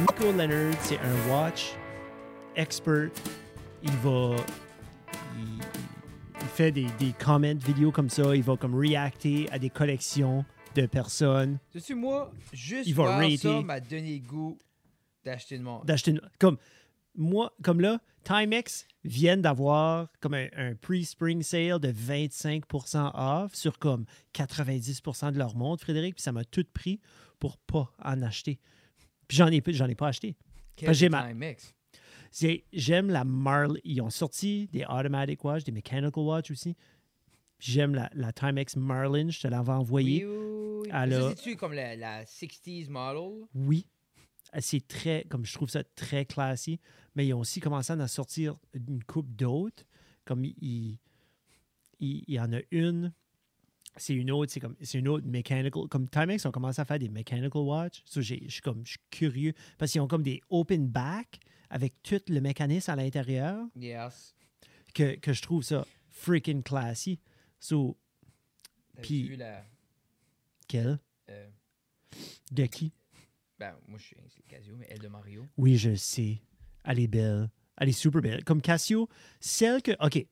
Nico Leonard, c'est un watch expert. Il va. Il, il fait des, des comments vidéo comme ça. Il va comme reacter à des collections de personnes. Tu moi, juste Il va voir rater. ça m'a donné le goût d'acheter une montre. D'acheter une- Comme moi, comme là, Timex viennent d'avoir comme un, un pre-spring sale de 25% off sur comme 90% de leurs montres, Frédéric. Puis ça m'a tout pris pour pas en acheter. Puis j'en ai, j'en ai pas acheté. J'ai ma- J'aime la Marley. Ils ont sorti des automatic watch, des mechanical watch aussi. J'aime la, la Timex Marlin. Je te l'avais envoyée. Oui, oui, oui. Elle Ça, a- c'est-tu comme la, la 60s model? Oui. C'est très, comme je trouve ça très classique. Mais ils ont aussi commencé à en sortir une coupe d'autres. Comme il- il y en a une. C'est une autre, c'est comme c'est une autre mechanical. Comme Timex ont commencé à faire des mechanical watch. So, j'ai- je suis comme je suis curieux. Parce qu'ils ont comme des open back avec tout le mécanisme à l'intérieur. Yes. que, que je trouve ça freaking classy. So, Puis- vu la. quel? euh, De qui? ben, moi, je suis Casio, mais elle de Mario. Oui, je sais. Elle est belle. Elle est super belle. Comme Casio, celle que. OK.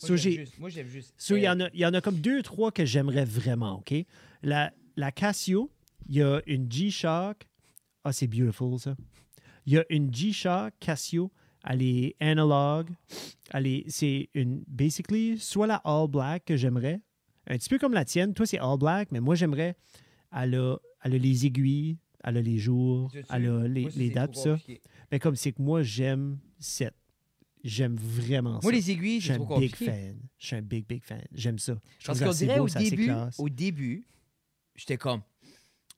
Moi, So, j'aime j'ai- juste. Moi, j'aime juste. so, il y, en a, il y en a comme deux, trois que j'aimerais vraiment, OK? La, la Casio, il y a une G-Shock. Ah, c'est beautiful, ça. Il y a une G-Shock Casio. Elle est analog. Elle est, c'est une, basically, soit la all black que j'aimerais. Un petit peu comme la tienne. Toi, c'est all black, mais moi, j'aimerais. Elle a, elle a les aiguilles, elle a les jours, elle a les, moi, les dates, ça. Mais comme c'est que moi, j'aime cette. J'aime vraiment ça. Moi, les aiguilles, Je suis un big fan. Je suis un big, big fan. J'aime ça. Je Parce qu'on dirait beau, au début, au début, j'étais comme,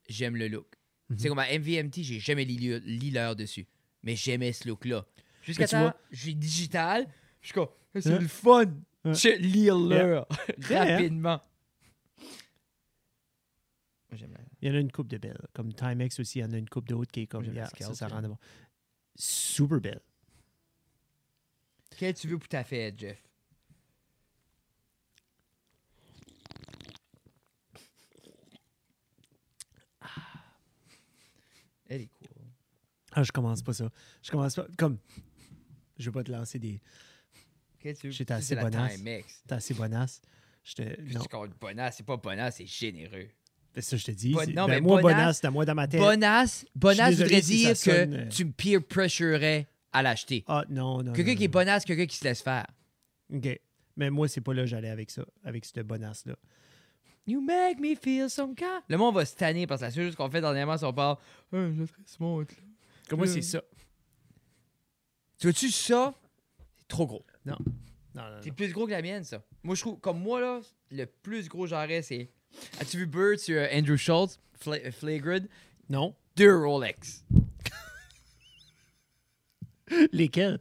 j'aime le look. Mhm. C'est comme à MVMT, j'ai jamais lu l'heure dessus. Mais j'aimais ce look-là. Jusqu'à temps, vois- j'ai digital, je suis comme, c'est Hein? le fun. Hein? Je lire l'heure rapidement. Il y en a une coupe de belles. Comme Timex aussi, il y en a une coupe d'autres qui est comme. Yeah, ça, ça rend bon. Super belle. Quel tu veux pour ta fête, Jeff? Elle est cool. Ah, je commence pas ça. Je commence pas. Comme. Je veux pas te lancer des. Quel tu veux? J'étais assez bonasse. T'es assez bonasse. Je te. Puis Non. comptes bonasse, c'est pas bonasse, c'est généreux. C'est ça, que je te dis. Bon- non, ben, mais moi, bonasse- bonasse, à moi dans ma tête. Bonasse, bonasse voudrait si dire que sonne, euh, tu me peer pressurerais à l'acheter. Ah, non, non. Quelqu'un non, qui est bonasse, quelqu'un qui se laisse faire. OK. Mais moi, c'est pas là que j'allais avec ça, avec cette bonasse-là. You make me feel some kind. Le monde va se tanner parce que la seule chose qu'on fait dernièrement, c'est qu'on parle. Je serais ce là. Comme moi, Euh. c'est ça. Tu vois-tu ça? C'est trop gros. Non. Non, non, C'est non. plus gros que la mienne, ça. Moi, je trouve, comme moi, là, le plus gros j'aurais, c'est. As-tu vu Bird sur euh, Andrew Schultz, Fla Flagrant? Non. Deux Rolex. Lesquels?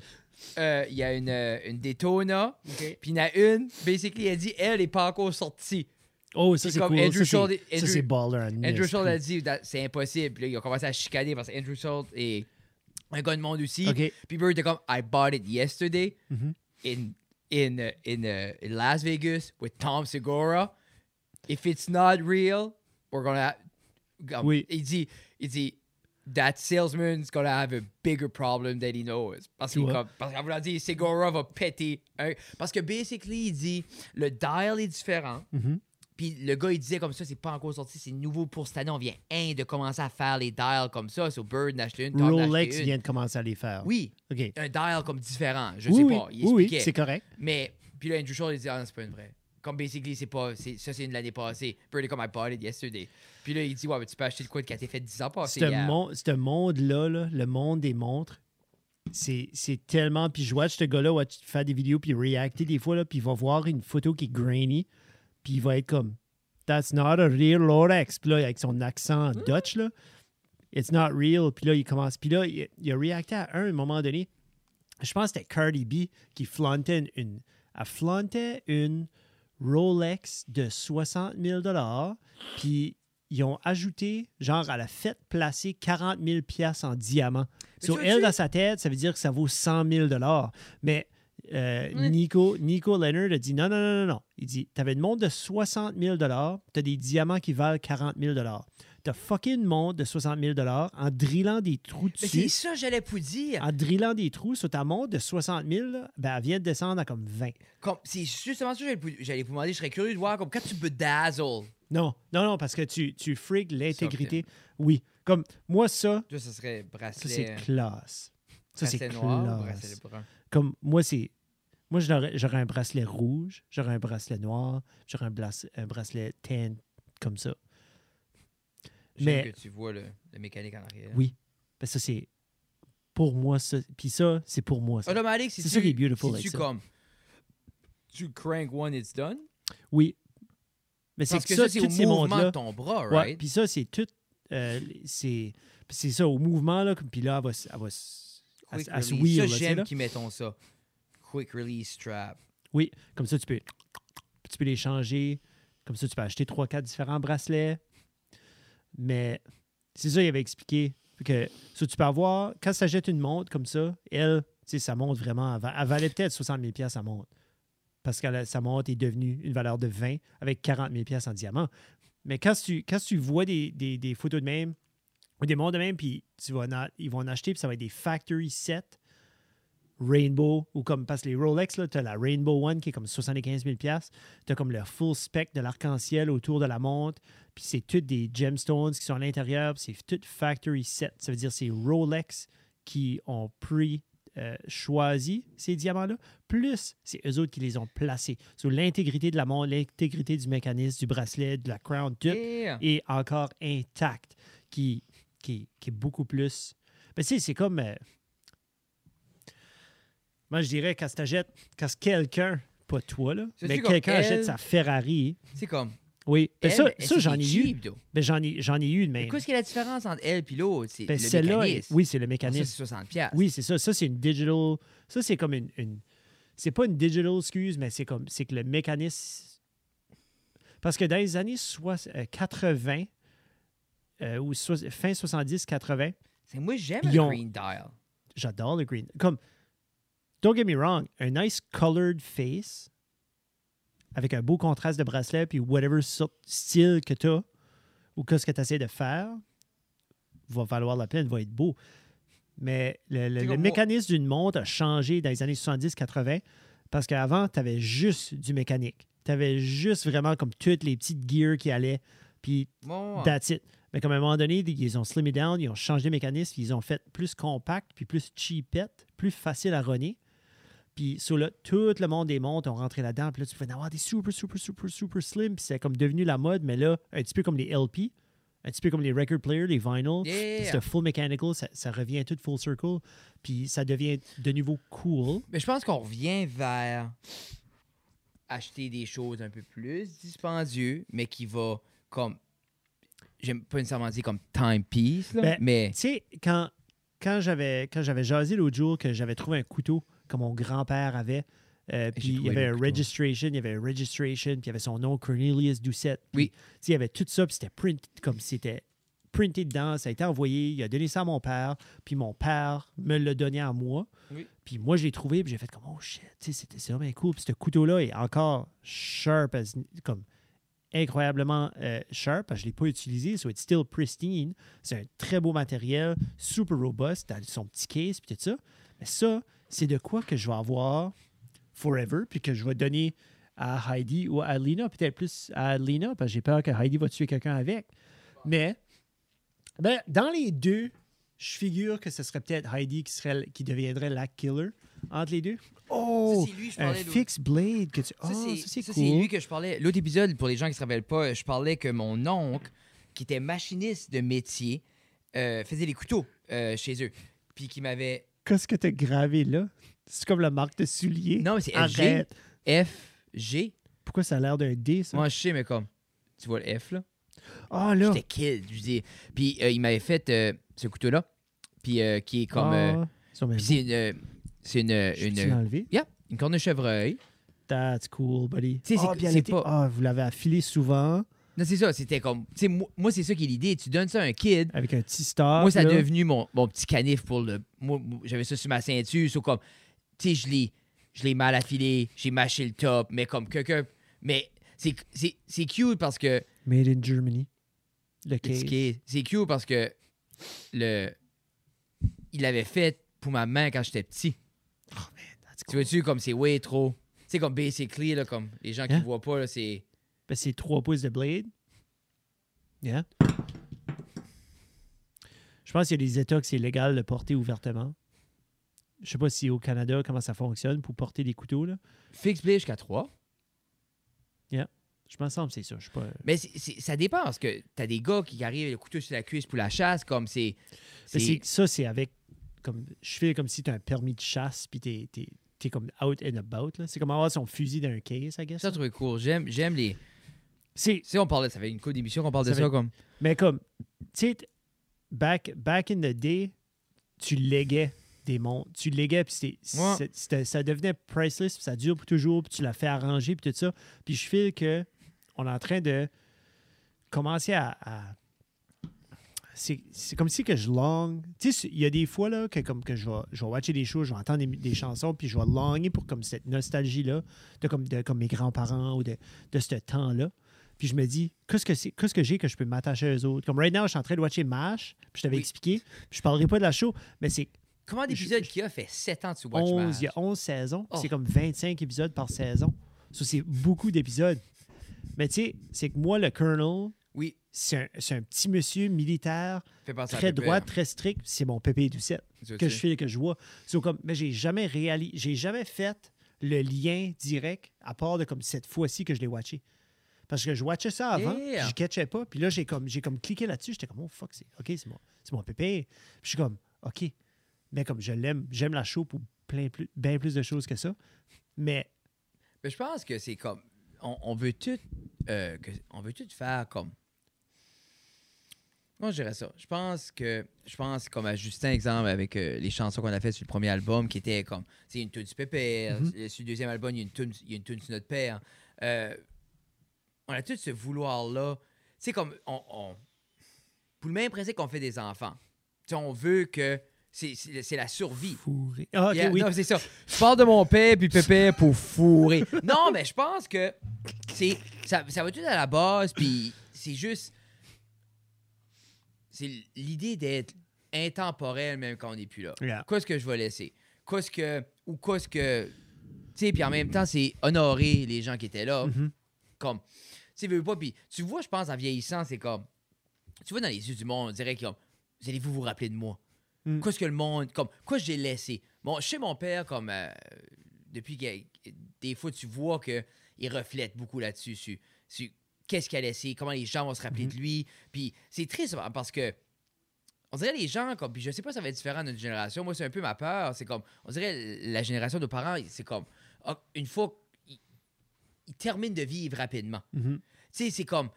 Euh, Il y a une, euh, une Daytona, puis il y en a une, basically, elle dit, elle est pas encore sortie. Oh, ça, c'est cool. Andrew ça, c'est- baller Andrew. Schultz a dit, c'est impossible. Puis là, il a commencé à chicaner parce que Andrew Schultz est un gars de monde aussi. OK. Puis Bird était comme, I bought it yesterday Mhm. in, in, uh, in, uh, in Las Vegas with Tom Segura. If it's not real, we're gonna. Um, Oui. Il dit, il dit, that salesman's gonna have a bigger problem than he knows. Parce qu'il comme- parce qu'en voulant dire, Segura va péter. parce que basically, il dit, le dial est différent. Mhm. Puis le gars, il disait comme ça, c'est pas encore sorti, c'est nouveau pour cette année. On vient un de commencer à faire les dials comme ça. So Bird n'a acheté une, Tom Rolex une. vient de commencer à les faire. Oui, OK. un dial comme différent. Je oui, sais pas. Il oui, c'est correct. Mais, puis là, Andrew Schultz, il dit, ah c'est pas une vraie. Comme basically, c'est pas. c'est- Ça, c'est une l'année passée. Est comme I bought it yesterday. Puis là, il dit, ouais, mais tu peux acheter le quoi qui a été fait 10 ans passés. Ce, hier. mon- ce monde-là, là, le monde des montres, c'est c'est tellement. Puis je vois ce gars-là ouais, faire des vidéos puis réacter des fois, là, puis il va voir une photo qui est grainy, puis il va être comme That's not a real Rolex. Puis là, avec son accent Dutch, là, It's not real. Puis là, il commence. Puis là, il, il a réacté à un, à un moment donné. Je pense que c'était Cardi B qui flantait une. une elle flantait une Rolex de 60 000 Puis ils ont ajouté, genre, à la fête placée 40 000 piastres en diamant. Mais Sur elle, dans sa tête, ça veut dire que ça vaut 100 000 Mais euh, Nico Leonard a dit non, non, non, non, non. Il dit Tu avais une montre de 60 000 tu as des diamants qui valent 40 000 T'as fucké une montre de 60 000 en drillant des trous Mais c'est dessus. ça, j'allais vous dire. En drillant des trous sur ta montre de 60 000, là, ben, elle vient de descendre à comme 20. Comme- C'est justement ça que j'allais vous- demander. Je serais curieux de voir comme quand tu bedazzle. Non, non, non, parce que tu, tu l'intégrité. Oui. Comme moi, ça, Toi, ça serait ça bracelet. c'est classe. Ça, c'est noir, bracelet brun? Comme moi, c'est. Moi, j'aurais j'aurais un bracelet rouge, j'aurais un bracelet noir, j'aurais un, un bracelet tan comme ça. Mais- que tu vois le, le mécanique en arrière. Oui. Parce que ça, c'est. Pour moi, ça. Puis ça, c'est pour moi. Ça. Automatique, si C'est ça qui est beautiful si avec tu ça. comme tu crank one, it's done. Oui. Mais c'est Parce que, que ça, c'est au ces mouvement de ton bras, right? puis ça, c'est tout. euh, c'est ça, au mouvement, là. Puis là, elle va, elle va Quick se release. wheel, ça, j'aime qu'ils mettons ça. Quick release strap. Oui, comme ça, tu peux. Tu peux les changer. Comme ça, tu peux acheter trois, quatre différents bracelets. Mais c'est ça, il avait expliqué. Que, ça, tu peux avoir, quand tu achètes une montre comme ça, elle, sa montre vraiment, elle, va- elle valait peut-être 60 000 pièces sa montre. Parce que sa montre est devenue une valeur de 20 avec 40 000 pièces en diamant. Mais quand tu, quand tu vois des, des- photos de même, ou des montres de même, puis ils vont en acheter, puis ça va être des factory sets Rainbow, ou comme, parce que les Rolex, tu as la Rainbow One qui est comme 75 000 Tu as comme le full spec de l'arc-en-ciel autour de la montre, puis c'est toutes des gemstones qui sont à l'intérieur, puis c'est tout factory set. Ça veut dire c'est Rolex qui ont pris euh, choisi ces diamants-là, plus c'est eux autres qui les ont placés. Sur l'intégrité de la montre, l'intégrité du mécanisme, du bracelet, de la crown, tout Yeah. est encore intact, qui, qui, qui est beaucoup plus. Mais tu sais, c'est comme. euh, Moi, je dirais, quand t'achètes, quand quelqu'un, pas toi, là, mais quelqu'un achète sa Ferrari. C'est comme. Oui. Elle, ça, elle, ça j'en ai eu. Ben, j'en ai, j'en ai eu même. Qu'est-ce qu'il y a la différence entre elle et l'autre? C'est Ben, le mécanisme. oui, c'est le Ah, Ça, mécanisme. c'est 60 piastres. Oui, c'est ça. Ça, c'est une digital. Ça, c'est comme une. une- c'est pas une digital, excuse, mais c'est comme. C'est que le mécanisme. Parce que dans les années soix- euh, 80, euh, ou fin 70-80, C'est moi, j'aime le ont- green dial. j'adore le green. Comme. Don't get me wrong, un nice colored face avec un beau contraste de bracelet puis whatever sorte style que tu as ou qu'est-ce que tu essaies de faire va valoir la peine, va être beau. Mais le, mécanisme d'une montre a changé dans les années 70-80 parce qu'avant, tu avais juste du mécanique. Tu avais juste vraiment comme toutes les petites gears qui allaient. Puis Bon, That's it. Mais comme à un moment donné, ils ont slimé down, ils ont changé le mécanisme, ils ont fait plus compact, puis plus cheapette, plus facile à runner. Puis sur là, tout le monde des montres ont rentré là-dedans. Puis là, tu pouvais avoir des super, super, super, super slim. Puis c'est comme devenu la mode, mais là, un petit peu comme les LP, un petit peu comme les record players, les vinyl. Yeah. C'est full mechanical, ça, ça revient tout full circle. Puis ça devient de nouveau cool. Mais je pense qu'on revient vers acheter des choses un peu plus dispendieux, mais qui va comme. J'aime pas nécessairement dire comme timepiece, là, Ben, mais. Tu sais, quand, quand j'avais quand j'avais jasé l'autre jour que j'avais trouvé un couteau que mon grand-père avait, euh, puis il y avait un registration, il y avait un registration, puis il y avait son nom Cornelius Doucette. Puis, Oui. il y avait tout ça, puis c'était print comme c'était printé dedans, ça a été envoyé, il a donné ça à mon père, puis mon père me l'a donné à moi. Oui. Puis moi, je l'ai trouvé, puis j'ai fait comme, oh shit, tu sais, c'était c'est vraiment cool. Puis ce couteau-là est encore sharp, as- comme incroyablement euh, sharp, je ne l'ai pas utilisé, so it's still pristine. C'est un très beau matériel, super robuste, dans son petit case, puis tout ça. Mais ça, c'est de quoi que je vais avoir forever, puis que je vais donner à Heidi ou à Lina, peut-être plus à Lina, parce que j'ai peur que Heidi va tuer quelqu'un avec. Mais, ben, dans les deux, je figure que ce serait peut-être Heidi qui, serait, qui deviendrait la killer entre les deux. Oh! Ça, c'est lui, je un fixed blade que tu. Ça, Oh, c'est ça, c'est ça, cool. c'est lui que je parlais. L'autre épisode, pour les gens qui ne se rappellent pas, je parlais que mon oncle, qui était machiniste de métier, euh, faisait des couteaux euh, chez eux. Puis qui m'avait. Qu'est-ce que tu as gravé là? C'est comme la marque de soulier. Non, mais c'est FG. F, G. Pourquoi ça a l'air d'un D, ça? Moi, je sais, mais comme. Tu vois le F, là? Ah, là. J'étais kid, je dis. Puis euh, il m'avait fait euh, ce couteau-là. Puis euh, qui est comme. euh, Ah, c'est une. C'est une. peux-tu une l'enlever? yeah, une corne de chevreuil. That's cool, buddy. Tu sais, c'est- Ah, c'est pas- Ah, vous l'avez affilé souvent Non, c'est ça. C'était comme. Tu sais, moi, moi, c'est ça qui est l'idée. Tu donnes ça à un kid. avec un petit star. moi, ça a devenu mon, mon petit canif pour le. Moi, j'avais ça sur ma ceinture. So, comme. Tu sais, je l'ai. Je l'ai mal affilé. J'ai mâché le top. Mais comme quelqu'un. Mais c'est- c'est c'est cute parce que. Made in Germany. Le case. C'est cute parce que le il l'avait fait pour ma main quand j'étais petit. That's Tu cool. vois-tu, comme c'est way trop. Tu sais, comme basically, là, comme les gens qui Hein? voient pas, là, c'est. Ben, c'est 3 pouces de blade. Yeah. Je pense qu'il y a des États que c'est légal de porter ouvertement. Je sais pas si au Canada, comment ça fonctionne pour porter des couteaux. Là. Fixe blade jusqu'à 3. Je pense que c'est ça. Je sais pas. Mais c'est- c'est- ça dépend parce que t'as des gars qui arrivent le couteau sur la cuisse pour la chasse, comme c'est. Mais ça, c'est avec. comme Je fais comme si tu as un permis de chasse puis t'es es, es comme out and about. C'est comme avoir son fusil dans un case, I guess. Ça, je trouve cool. J'aime, j'aime les. C'est, sais, on parlait, ça fait une couple d'émissions qu'on parle Ça de fait- ça, comme. mais comme, tu sais, back, back in the day, tu léguais des montres. Tu léguais, puis c'est- Ouais. ça devenait priceless, puis ça dure pour toujours, puis tu l'as fait arranger, puis tout ça. Puis je feel que on est en train de commencer à. à- c'est comme si que je long. Tu sais, il y a des fois là, que, comme que je vais, je vais watcher des choses, je vais entendre des, des chansons, puis je vais longer pour comme cette nostalgie-là, de comme, de comme mes grands-parents ou de, de ce temps-là. Puis je me dis, qu'est-ce que c'est, qu'est-ce que j'ai que je peux m'attacher à eux autres? Comme right now, je suis en train de watcher MASH, puis je t'avais Oui. expliqué, puis je parlerai pas de la show, mais c'est Combien d'épisodes qu'il y a fait? 7 ans que tu watch 11, Mash? il y a 11 saisons, Oh. c'est comme 25 épisodes par saison. Ça, c'est beaucoup d'épisodes. Mais tu sais, c'est que moi, le Colonel, Oui, c'est un, c'est un petit monsieur militaire, très droit, très strict, c'est mon pépé Doucette que sais. je fais que je vois. So, comme, mais j'ai jamais réalisé, j'ai jamais fait le lien direct, à part de comme cette fois-ci que je l'ai watché. Parce que je watchais ça avant, Yeah. je catchais pas, puis là j'ai comme j'ai comme cliqué là-dessus, j'étais comme oh fuck, c'est OK, c'est mon c'est mon pépé. Puis je suis comme OK. Mais comme je l'aime, j'aime la show pour plein plus bien plus de choses que ça. Mais Mais je pense que c'est comme. On, on veut tout. euh, que, on veut tout faire comme. Comment je dirais ça? Je pense que. Je pense comme à Justin, exemple, avec euh, les chansons qu'on a faites sur le premier album, qui était comme. C'est une tune sur Pépère. Mhm. Sur le deuxième album, il y a une tune, il y a une tune sur notre père. Euh, on a tout ce vouloir-là? C'est comme. On, on- pour le même principe qu'on fait des enfants. Tu sais, on veut que. C'est la survie. fourré. Ah, Yeah, oui. Non, c'est ça. Je parle de mon père puis Pépé pour fourrer. Non, mais je pense que c'est ça, ça va tout à la base, puis c'est juste. C'est l'idée d'être intemporel même quand on n'est plus là. Yeah. Qu'est-ce que je vais laisser? Qu'est-ce que. Ou qu'est-ce que. Tu sais, puis en même temps, c'est honorer les gens qui étaient là. Mhm. Comme. Tu veux pas, puis tu vois, je pense, en vieillissant, c'est comme. Tu vois, dans les yeux du monde, on dirait que. Vous allez-vous vous rappeler de moi? Mm. Qu'est-ce que le monde. Comme, quoi j'ai laissé? Bon, chez mon père, comme. euh, depuis que. Des fois, tu vois que il reflète beaucoup là-dessus. Sur, sur qu'est-ce qu'il a laissé, comment les gens vont se rappeler de lui. Puis c'est triste parce que. On dirait les gens, comme. Puis je sais pas, ça va être différent notre génération. Moi, c'est un peu ma peur. C'est comme. On dirait la génération de nos parents, c'est comme. ah, une fois. Ils terminent de vivre rapidement. Mhm. Tu sais, c'est comme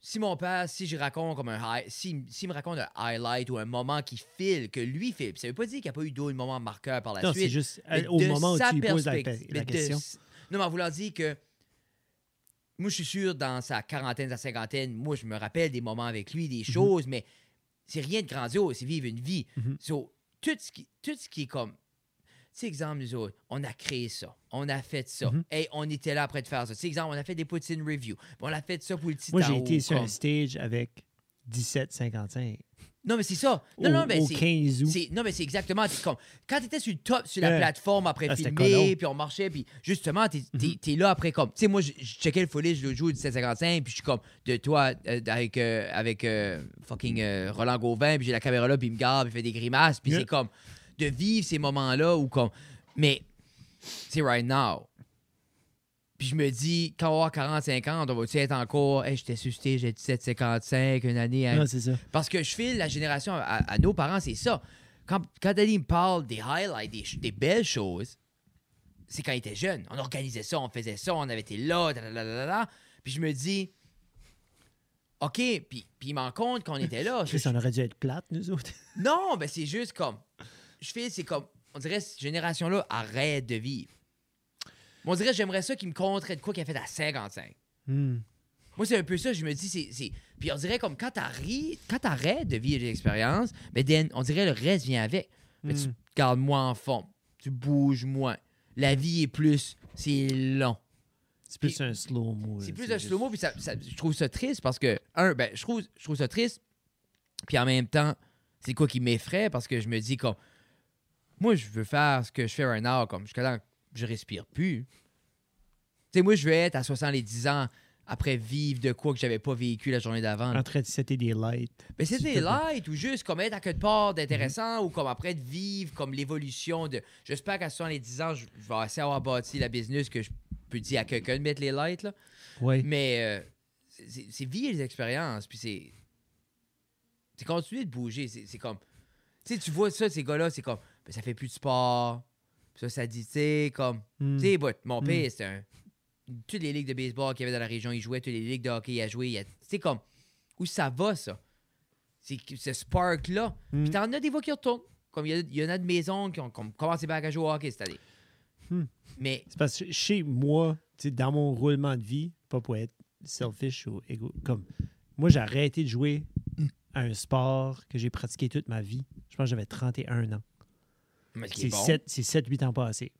si mon père, si je raconte comme un high, s'il s'il me raconte un highlight ou un moment qui file, que lui file, ça veut pas dire qu'il n'y a pas eu d'autres moments marqueurs par la Non, suite. c'est juste mais euh, au moment où tu lui poses la, de question. Non, mais en voulant dire que moi, je suis sûr, dans sa quarantaine, sa cinquantaine, moi, je me rappelle des moments avec lui, des choses, mais c'est rien de grandiose, c'est vivre une vie. Mhm. So, tout, ce qui, tout ce qui est comme. Tu sais, exemple, nous autres, on a créé ça, on a fait ça, Mhm. et on était là après de faire ça. Tu sais, exemple, on a fait des poutine review, puis on a fait ça pour le petit Moi, j'ai été sur un comme- stage avec 17,55 Non, mais c'est ça. Non, au, non, mais c'est. 15 août. c'est- Non, mais c'est exactement. comme, quand tu étais sur le top, sur la plateforme après Ah, filmer, puis on marchait, puis justement, t'es Mhm. t'es- t'es là après comme. Tu sais, moi, je je checkais le footage le jour du 755, puis je suis comme, de toi, euh, avec, euh, avec euh, fucking Roland Gauvin, puis j'ai la caméra là, puis il me garde, puis il fait des grimaces, puis Yeah. c'est comme, de vivre ces moments-là, ou comme. Mais, c'est right now. Puis je me dis, quand on va avoir 45 ans, on va-tu être encore, hey, j'étais sur stage, j'ai 17,55, une année, hein, Non, c'est ça. parce que je file la génération à, à nos parents, c'est ça. Quand, quand Daddy me parle des highlights, des, des belles choses, c'est quand il était jeune. On organisait ça, on faisait ça, on avait été là, da. Puis je me dis, OK, puis, puis il m'en compte qu'on était là. Chris, on aurait dû être plate, nous autres. Non, ben c'est juste comme. Je fais, c'est comme. On dirait, cette génération-là arrête de vivre. Mais on dirait, j'aimerais ça qu'il me compterait de quoi qu'il a fait à 55. Hmm. Moi, c'est un peu ça, je me dis, c'est. Puis on dirait comme quand t'arrives, quand t'arrêtes de vivre l'expérience, ben then, on dirait le reste vient avec. Mais tu Mm. te gardes moins en forme, tu bouges moins. La vie est plus. C'est long. C'est plus un slow-mo. C'est plus un juste- slow-mo, puis ça, ça- je trouve ça triste parce que, un, ben, je trouve, je trouve ça triste, puis en même temps, c'est quoi qui m'effraie parce que je me dis, comme, moi, je veux faire ce que je fais un an, comme, jusqu'à là, je respire plus. Tu sais, moi, je veux être à 70 ans après vivre de quoi que j'avais pas vécu la journée d'avant. En train de setter des lights. Mais s'il c'était te plaît. light ou juste comme être à quelque part d'intéressant ou comme après de vivre comme l'évolution de. J'espère qu'à 70 ans, je vais assez avoir bâti la business que je peux dire à quelqu'un de mettre les lights, là. Oui. Mais euh, c'est- c'est c'est vivre les expériences, puis c'est. C'est continuer de bouger. C'est c'est comme. Tu sais, tu vois ça, ces gars-là, c'est comme. Ben, ça fait plus de sport. Ça, ça dit, tu sais, comme. Hmm. Tu sais, mon Mm. père, c'était un. Toutes les ligues de baseball qu'il y avait dans la région, il jouait. Toutes les ligues de hockey, il a joué. a- Tu sais, comme. Où ça va, ça? C'est ce spark-là. Mm. Puis t'en as des voix qui retournent. Comme il y, en a de maisons qui ont, ont commencé à jouer au hockey cette année. Hmm. Mais C'est parce que chez moi, tu sais, dans mon roulement de vie, pas pour être selfish ou égo, comme moi, j'ai arrêté de jouer à un sport que j'ai pratiqué toute ma vie. Je pense que j'avais 31 ans. C'est est bon, 7 c'est 7-8 ans passés.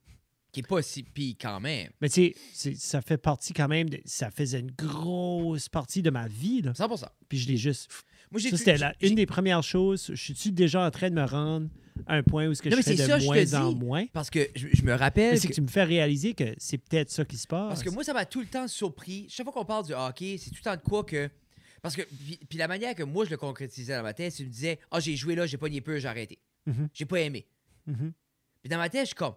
qui est pas si pire quand même. Mais tu sais, c'est- ça fait partie quand même, de- ça faisait une grosse partie de ma vie. Là. 100%. Puis je l'ai juste. Moi, j'ai Ça, tu- c'était une des premières choses. Je suis déjà en train de me rendre à un point où ce que Non, je fais de ça, moins dis. en moins? Parce que je, je me rappelle. C'est que- que tu me fais réaliser que c'est peut-être ça qui se passe. Parce que moi, ça m'a tout le temps surpris. Chaque fois qu'on parle du hockey, c'est tout le temps de quoi que. Parce que. Puis, puis la manière que moi, je le concrétisais dans ma tête, c'est que je me disais Ah, j'ai joué là, j'ai pas nié peu, j'ai arrêté. Mhm. J'ai pas aimé. Mhm. Puis dans ma tête, je suis comme.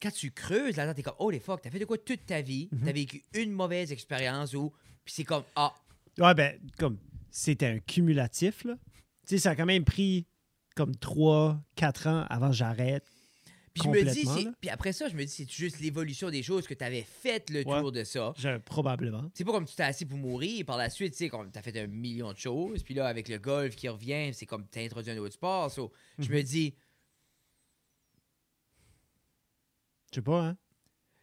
Quand tu creuses là-dedans, t'es comme Oh les fuck, t'as fait de quoi toute ta vie? Mhm. T'as vécu une mauvaise expérience ou. Puis c'est comme Ah, Ouais, ben, comme c'était un cumulatif, là. Tu sais, ça a quand même pris comme 3-4 ans avant que j'arrête. Puis je me dis, c'est- puis après ça, je me dis, c'est juste l'évolution des choses que tu avais fait le Ouais. tour de ça. Je- Probablement. C'est pas comme tu t'es assis pour mourir, et par la suite, tu sais, comme t'as fait un million de choses, puis là, avec le golf qui revient, c'est comme t'as introduit un autre sport. so, Je Mhm. me dis, Je sais pas, hein.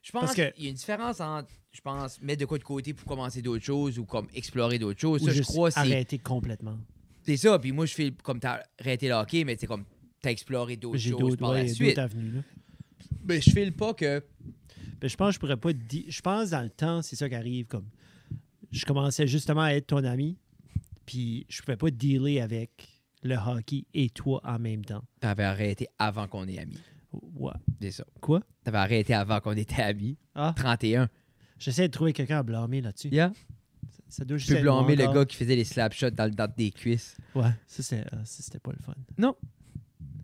je pense qu'il que- y a une différence entre, je pense, mettre de quoi de côté pour commencer d'autres choses ou comme explorer d'autres choses. Ou Ça, je crois, arrêter complètement. c'est ça. Puis moi, je fais comme t'as arrêté le hockey, mais c'est comme t'as exploré d'autres choses par ouais, la suite. avenues, là. Mais je file pas que. Ben, je pense que je pourrais pas di- Je pense dans le temps, c'est ça qui arrive. Comme je commençais justement à être ton ami, puis je pouvais pas dealer avec le hockey et toi en même temps. T'avais arrêté avant qu'on ait amis. Ouais. C'est ça. Quoi? T'avais arrêté avant qu'on était amis. Ah, 31. j'essaie de trouver quelqu'un à blâmer là-dessus. Yeah. Ça doit Je juste peux blâmer le gars qui faisait les slap shots dans le dent des cuisses. Ouais, ça c'est- ah, ça, c'était pas le fun.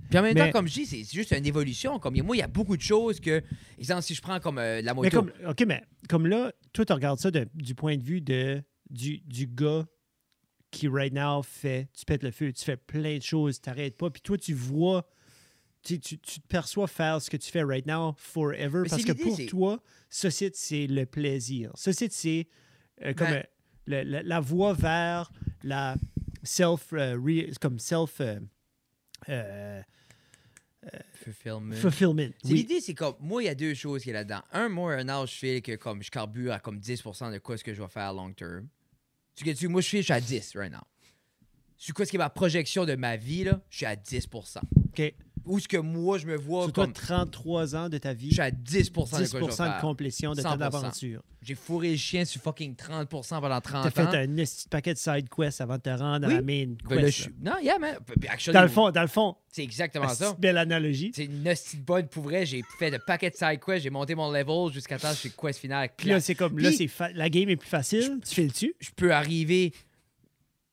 Puis en même Mais- temps, comme je dis, c'est juste une évolution. Comme moi, il y a beaucoup de choses que. Exemple, si je prends comme euh, la moto. Mais comme, OK, mais comme là, toi, tu regardes ça de- du point de vue de, du, du gars qui, right now, fait, tu pètes le feu, tu fais plein de choses, tu t'arrêtes pas, puis toi, tu vois, tu, tu, tu te perçois faire ce que tu fais right now forever, Mais parce que pour toi, ceci, c'est le plaisir. Ceci, c'est euh, comme Ben- euh, le- la, la voie vers la self, euh, re- comme self euh, euh, Fulfillment. fulfillment. Oui. l'idée, c'est comme. Moi, il y a deux choses qui est là-dedans. Un, moi, un âge, je file que comme je carbure à comme 10% de quoi ce que je vais faire long term. Tu que tu moi, je file, je suis à 10 right now. Sur quoi ce qui est ma projection de ma vie, là, je suis à 10%. OK. Où ce que moi, je me vois toi, comme. 33 ans de ta Je vie, suis à 10% de quoi je 10 vais faire. de complétion de 100%. ton aventure. J'ai fourré le chien sur fucking 30% pendant 30 T'as ans. fait un petit paquet de side quests avant de te rendre Oui. à la main Ben quest. là, je là. suis- Non, yeah, man. Actually, Dans le fond, dans le fond, C'est exactement c'est ça. une belle analogie. C'est une hostie de bonne pour vrai. J'ai fait de paquets de side quests. J'ai monté mon level jusqu'à temps que je suis quest final. Puis là, c'est comme, là, Puis- c'est fa- la game est plus facile. Tu fais le dessus. Je peux arriver.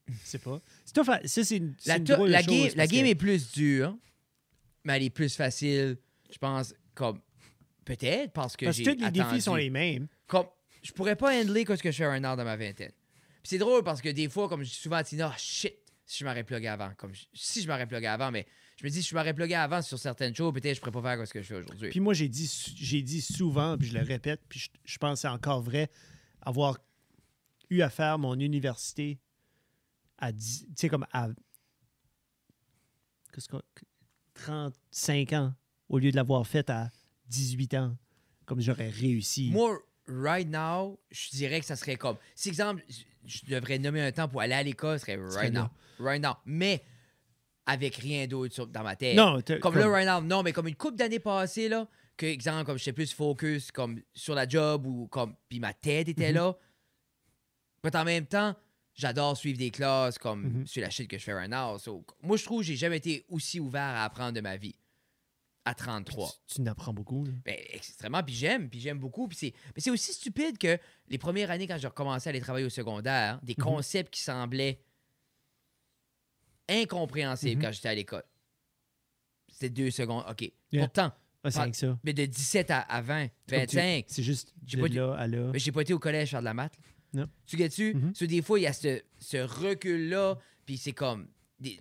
Je sais pas. C'est ça, c'est une, c'est La, une drôle de la chose, game, la parce game que- est plus dure, mais elle est plus facile. Je pense, comme. Peut-être parce que Parce j'ai. que tous les défis attendu. sont les mêmes. Comme. Je pourrais pas handler ce que je fais un an dans ma vingtaine. Puis c'est drôle parce que des fois, comme je dis souvent à Tina, Ah, shit, si je m'aurais plugué avant. Comme je- si je m'aurais plugué avant, mais je me dis, si je m'aurais plugué avant sur certaines choses, peut-être je pourrais pas faire ce que je fais aujourd'hui. Puis moi, j'ai dit, j'ai dit souvent, puis je le répète, puis je, je pense que c'est encore vrai, avoir eu à faire mon université à 10, tu sais, comme à qu'est-ce qu'on- 35 ans, au lieu de l'avoir fait à 18 ans, comme j'aurais réussi. Moi, right now, je dirais que ça serait comme. Si, exemple, je- devrais nommer un temps pour aller à l'école, ce serait right now. Right now. Mais avec rien d'autre dans ma tête. non, t'as- Comme, là, right now, non, mais comme une couple d'années passées, là, que, exemple, comme j'étais plus focus comme sur la job ou comme. Puis ma tête était Mhm. là. Mais en même temps, j'adore suivre des classes comme Mhm. sur la shit que je fais right now. So, moi, je trouve que j'ai jamais été aussi ouvert à apprendre de ma vie. À 33. Tu, tu n'apprends beaucoup. là. Ben, extrêmement, puis j'aime, puis j'aime beaucoup. Puis c'est, mais c'est aussi stupide que les premières années, quand j'ai recommencé à aller travailler au secondaire, des Mhm. concepts qui semblaient incompréhensibles Mhm. quand j'étais à l'école. C'était deux secondes, OK. Yeah. Pourtant, Ah, ça. mais de 17 à, à 20, Comme tu- 25, C'est juste de pas là à là. mais j'ai pas été au collège faire de la maths. là. Tu gagnes-tu? So, des fois, il y a ce, ce recul-là, puis c'est comme... Des...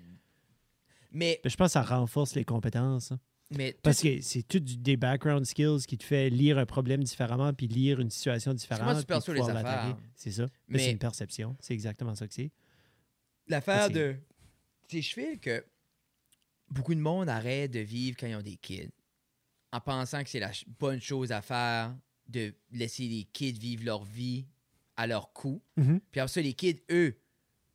Mais, je pense que ça renforce les compétences. hein. mais Parce que c'est tout du- des background skills qui te fait lire un problème différemment puis lire une situation tu les affaires. l'attaquer. C'est ça. Mais- c'est une perception. C'est exactement ça que c'est. L'affaire c'est- de. Tu sais, je file que beaucoup de monde arrête de vivre quand ils ont des kids en pensant que c'est la bonne chose à faire de laisser les kids vivre leur vie à leur coût. Mhm. Puis après ça, les kids, eux,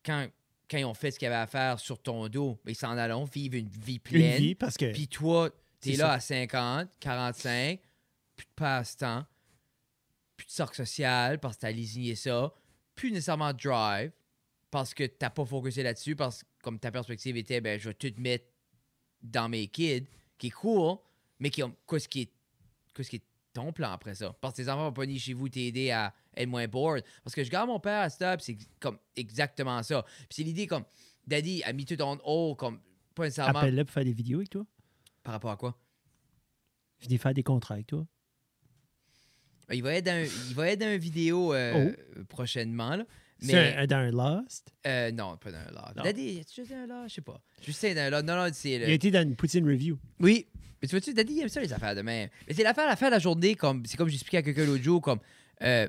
quand, quand ils ont fait ce qu'ils avaient à faire sur ton dos, ben, ils s'en allons vivre une vie Une pleine. vie parce que Puis toi, t'es là ça. à 50, 45, plus de passe-temps, plus de cercle social parce que t'as lésigné ça, plus nécessairement de drive parce que t'as pas focusé là-dessus, parce que comme ta perspective était, ben, je vais tout mettre dans mes kids, qui est cool, mais qui ont, qu'est-ce qui est, qu'est-ce qui est ton plan après ça? Parce que tes enfants vont pas venir chez vous t'aider à être moins bored. Parce que je garde mon père à stop, c'est comme exactement ça. Puis c'est l'idée comme, Daddy a mis tout en haut, comme, pas nécessairement appelle-le pour faire des vidéos avec toi. par rapport à quoi? Venez faire des contrats avec toi. Il va être dans, il va être dans une vidéo euh, prochainement. Là. C'est Mais un- dans un Lost? euh, non, pas dans un lot. Non. Daddy, as-tu déjà dans un lot? Je sais pas. Je sais dans un lot. Non, non, c'est le... Il a été dans une poutine review. Oui. Mais tu vois-tu, Daddy, il aime ça les affaires de même. Mais c'est l'affaire, l'affaire de la journée, comme c'est comme j'expliquais à quelqu'un l'autre jour, comme euh,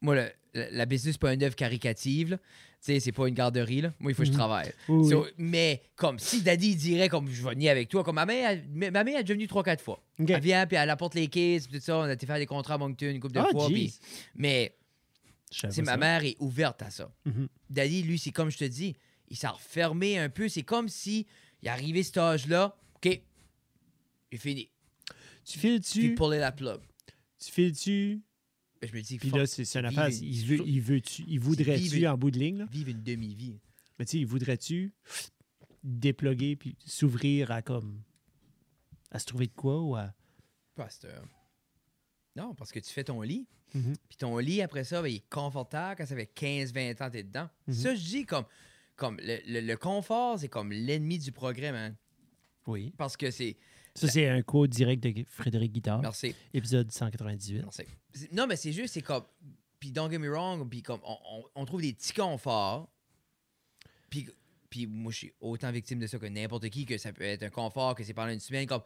moi, le- la, la business, c'est pas une œuvre caricative. là. Tu sais, c'est pas une garderie. Là. Moi, il faut que je Mhm. travaille. Oui, So, oui. mais comme si Daddy dirait comme je vais venir avec toi, comme ma mère, elle- ma mère est déjà venue 3-4 fois. Elle vient, puis elle apporte les puis tout ça. On a été faire des contrats à Moncton une couple de Ah, fois. jeez. Mais c'est ma ça. mère est ouverte à ça. Mhm. Daddy, lui, c'est comme je te dis, il s'est refermé un peu. C'est comme si il est arrivé cet âge-là. OK, il fini. Tu Puis files-tu? puller la plug. Tu files-tu? Ben, je me dis, Puis là, c'est une affaire. une- Il, veut, il, veut -tu, il voudrait-tu, vivre- en bout de ligne, là? vivre une demi-vie. Mais tu sais, il voudrait-tu déploguer puis s'ouvrir à comme. à se trouver de quoi ou à. Pasteur. Non, parce que tu fais ton lit. Mhm. Puis ton lit, après ça, ben, il est confortable quand ça fait 15-20 ans que t'es dedans. Mhm. Ça, je dis comme, comme le, le- le confort, c'est comme l'ennemi du progrès, man. Oui. Parce que c'est. Ça, c'est un quote direct de Frédéric Guitard, Merci. épisode 198. Merci. Non, mais c'est juste, c'est comme. Puis don't get me wrong, puis comme on, on- on trouve des petits conforts. Puis, puis moi, je suis autant victime de ça que n'importe qui, que ça peut être un confort, que c'est pendant une semaine, comme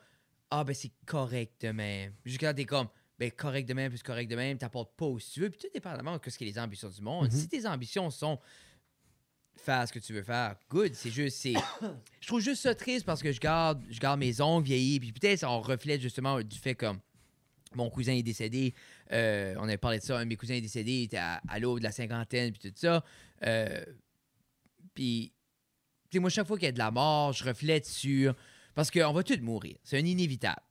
Ah, ben c'est correct même. Jusqu'à là, t'es comme Ben correct de même, plus correct de même, t'apportes pas où tu veux. Puis tout dépendamment de ce que les ambitions du monde. Mhm. Si tes ambitions sont faire ce que tu veux faire, good. C'est juste, c'est. je trouve juste ça triste parce que je garde, je garde mes ongles vieillis. Puis peut-être on reflète justement du fait comme mon cousin est décédé. euh, on avait parlé de ça. Un de mes cousins est décédé, il était à, à l'aube de la cinquantaine, puis tout ça. Euh, puis, tu sais, moi, chaque fois qu'il y a de la mort, je reflète sur. Parce qu'on va tous mourir. C'est un inévitable.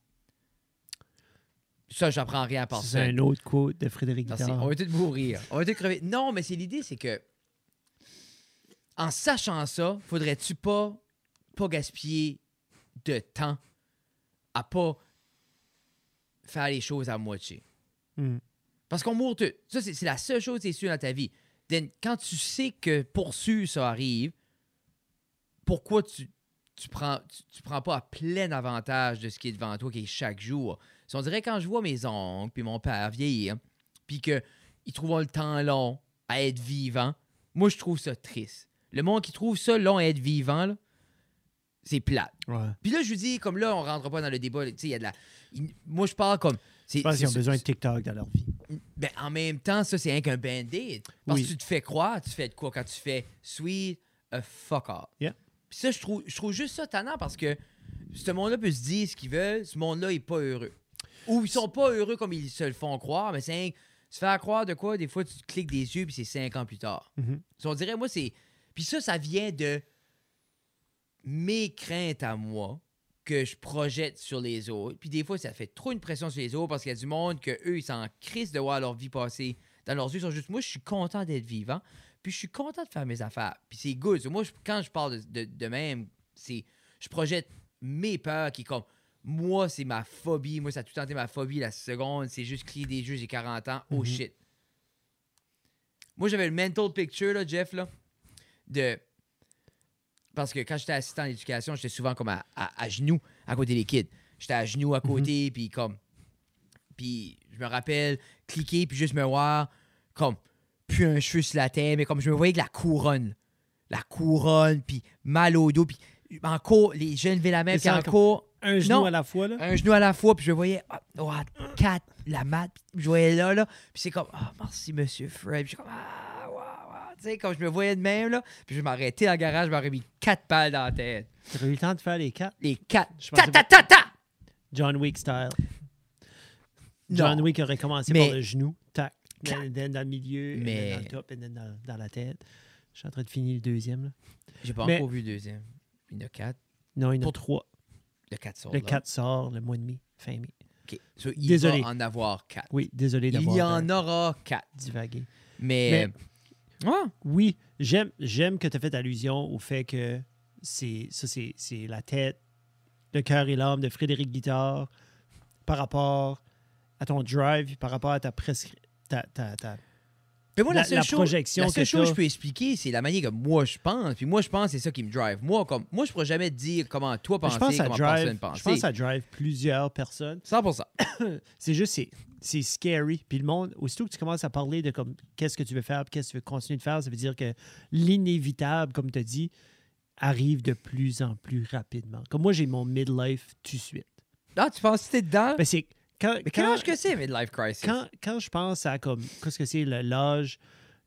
Ça, j'apprends rien à part C'est un autre quote de Frédéric. Guitard. On va tous mourir. On va tous crever. Non, mais c'est l'idée, c'est que en sachant ça, faudrait-tu pas, pas gaspiller de temps à pas faire les choses à moitié? Mhm. Parce qu'on mourt tout. Ça, c'est la seule chose qui est sûre dans ta vie. Then, quand tu sais que poursu ça arrive, pourquoi tu, tu prends, tu, tu prends pas à plein avantage de ce qui est devant toi, qui est chaque jour? Si on dirait quand je vois mes oncles puis mon père vieillir, puis qu'ils trouvent le temps long à être vivant, moi, je trouve ça triste. Le monde qui trouve ça long à être vivant, là, c'est plate. Ouais. Puis là, je vous dis, comme là, on rentre pas dans le débat. Tu sais, il y a de la. moi, je parle comme. Je pense qu'ils ont besoin de TikTok dans leur vie. ben, en même temps, ça, c'est rien qu'un band-aid. Parce Oui. que tu te fais croire, tu fais de quoi? Quand tu fais sweet a fuck off. Yeah. Puis ça, je trouve, je trouve juste ça tannant parce que ce monde-là peut se dire ce qu'ils veulent, ce monde-là est pas heureux. Ou ils sont pas heureux comme ils se le font croire, mais c'est se faire croire de quoi, des fois, tu cliques des yeux puis c'est cinq ans plus tard. So, on dirait, moi, c'est. Puis ça, ça vient de mes craintes à moi que je projette sur les autres. Puis des fois, ça fait trop une pression sur les autres parce qu'il y a du monde que eux, ils s'en crissent de voir leur vie passer dans leurs yeux. Ils sont juste, moi, je suis content d'être vivant. Puis je suis content de faire mes affaires. Puis c'est good. So, moi, je- quand je parle de, de, de même, c'est je projette mes peurs qui, comme, moi, c'est ma phobie. Moi, ça a tout été ma phobie. La seconde, c'est juste crier des jeux, j'ai 40 ans. Oh Mhm. shit. Moi, j'avais le mental picture, là, Jeff, là, de. Parce que quand j'étais assistant d'éducation, j'étais souvent comme à, à- à genoux à côté des kids. J'étais à genoux à côté, puis comme. Puis je me rappelle cliquer, puis juste me voir comme plus un cheveu sur la tête, mais comme je me voyais avec la couronne. La couronne, puis mal au dos, puis en cours, les jeunes levaient la main, puis en cours, Un genou Non. à la fois, là. un genou à la fois, puis je voyais, ah, oh, quatre, la mat, puis je voyais là, là, puis c'est comme, ah, merci, monsieur Fred, puis je suis comme, ah, wow, wow. tu sais, comme je me voyais de même, là, puis je m'arrêtais dans le garage, je m'aurais mis quatre balles dans la tête. Tu eu le temps de faire les quatre? Les quatre. Je Ta, ta, ta, ta! John Wick style. Non. John Wick aurait commencé Mais- par le genou, tac, then, then dans le milieu, and then Mais- dans le top, et then dans, dans la tête. Je suis en train de finir le deuxième. Là. J'ai pas Mais- encore vu le deuxième. Il y en a quatre. Non, il y en a Pour- trois. Le quatre sort. Le là. 4 sort le mois et demi, fin mai. OK. So, il Désolé. va en avoir quatre. Oui, désolé Il d'avoir y euh, en aura quatre. divagué. Mais. Ah, Oui, j'aime, j'aime que tu as fait allusion au fait que c'est ça, c'est, c'est la tête, le cœur et l'âme de Frédéric Guitard par rapport à ton drive, par rapport à ta prescription. Ta, ta, ta- Mais moi, la, La- seule la chose, projection la seule que chose que je peux expliquer, c'est la manière que moi je pense. Puis moi, je pense c'est ça qui me drive. Moi, comme moi, je pourrais jamais te dire comment toi penser, je pense comment drive, personne je penser. pense à drive plusieurs personnes. 100%. C'est juste, c'est, scary. Puis le monde, aussitôt que tu commences à parler de comme qu'est-ce que tu veux faire, qu'est-ce que tu veux continuer de faire, ça veut dire que l'inévitable, comme tu as dit, arrive de plus en plus rapidement. Comme moi, j'ai mon midlife tout de suite. Ah, tu penses que t'es dedans? Ben, c'est quand, Mais quel quand, âge que c'est, Midlife Crisis? quand, quand je pense à comme qu'est-ce que c'est l'âge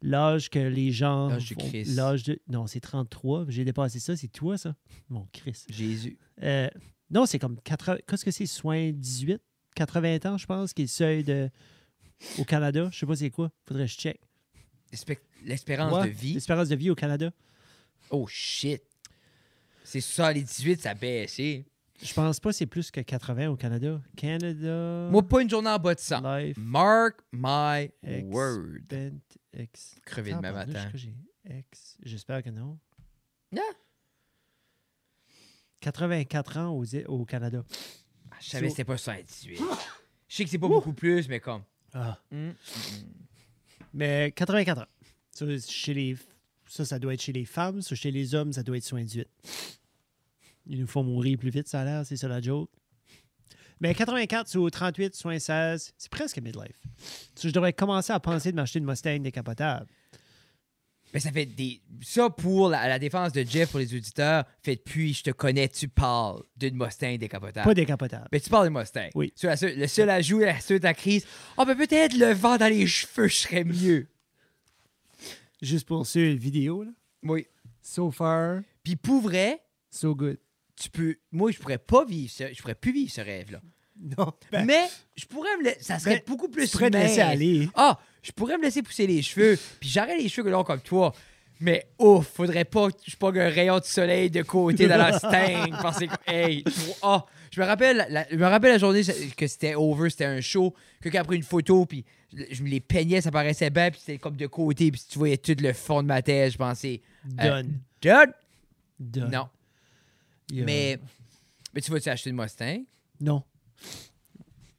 l'âge que les gens L'âge du Christ. l'âge de non c'est 33 j'ai dépassé ça c'est toi ça? Mon Christ Jésus. Euh, non c'est comme 80 qu'est-ce que c'est soin 18 80 ans je pense qui est le seuil de au Canada je sais pas c'est quoi faudrait que je check L'espé- L'espérance Ouais, de vie? l'espérance de vie au Canada Oh shit. C'est ça, les 18, ça a baissé. Je pense pas que c'est plus que 80 au Canada Canada Moi, pas une journée en bas de 100. life Mark my word. ex Crevé demain pardon, matin. j'espère que non Ah. 84 ans aux- au Canada. Ah, Je savais que So- c'était pas 118. Je sais que c'est pas beaucoup plus, mais comme. Ah. Hmm. Mais 84 ans. Ça, chez les, ça, ça doit être chez les femmes. Ça, chez les hommes, ça doit être soin 18. Ils nous font mourir plus vite, ça a l'air. C'est ça la joke. Mais 84 sur 38, soin 16, c'est presque midlife. Je devrais commencer à penser de m'acheter une Mustang décapotable. Mais ça fait des. Ça, pour la, la défense de Jeff, pour les auditeurs, fait depuis je te connais, tu parles d'une Mustang décapotable. Pas décapotable. Mais tu parles d'une Mustang. Oui. Sur la le seul ajout, la seule de ta crise. Oh, ben peut-être le vent dans les cheveux, je serais mieux. Juste pour la vidéo, là. Oui. So far, Puis pour vrai, so good. Tu peux. Moi, je pourrais pas vivre ce. Je pourrais plus vivre ce rêve-là. Non. Ben, Mais je pourrais me. la- Ça serait Ben, beaucoup plus. tu pourrais te laisser aller. Ah, je pourrais me laisser pousser les cheveux, puis j'aurais les cheveux longs comme toi. Mais ouf, faudrait pas que je pogne un rayon de soleil de côté dans la sting. parce que, hey, ah, je me rappelle, la, je me rappelle la journée que c'était over, c'était un show. Quelqu'un a pris une photo, puis je me les peignais, ça paraissait bien, puis c'était comme de côté, puis tu voyais tout le fond de ma tête. Je pensais, euh, Done. done? Done. Non, Il mais, mais tu vas-tu acheter une Mustang? Non.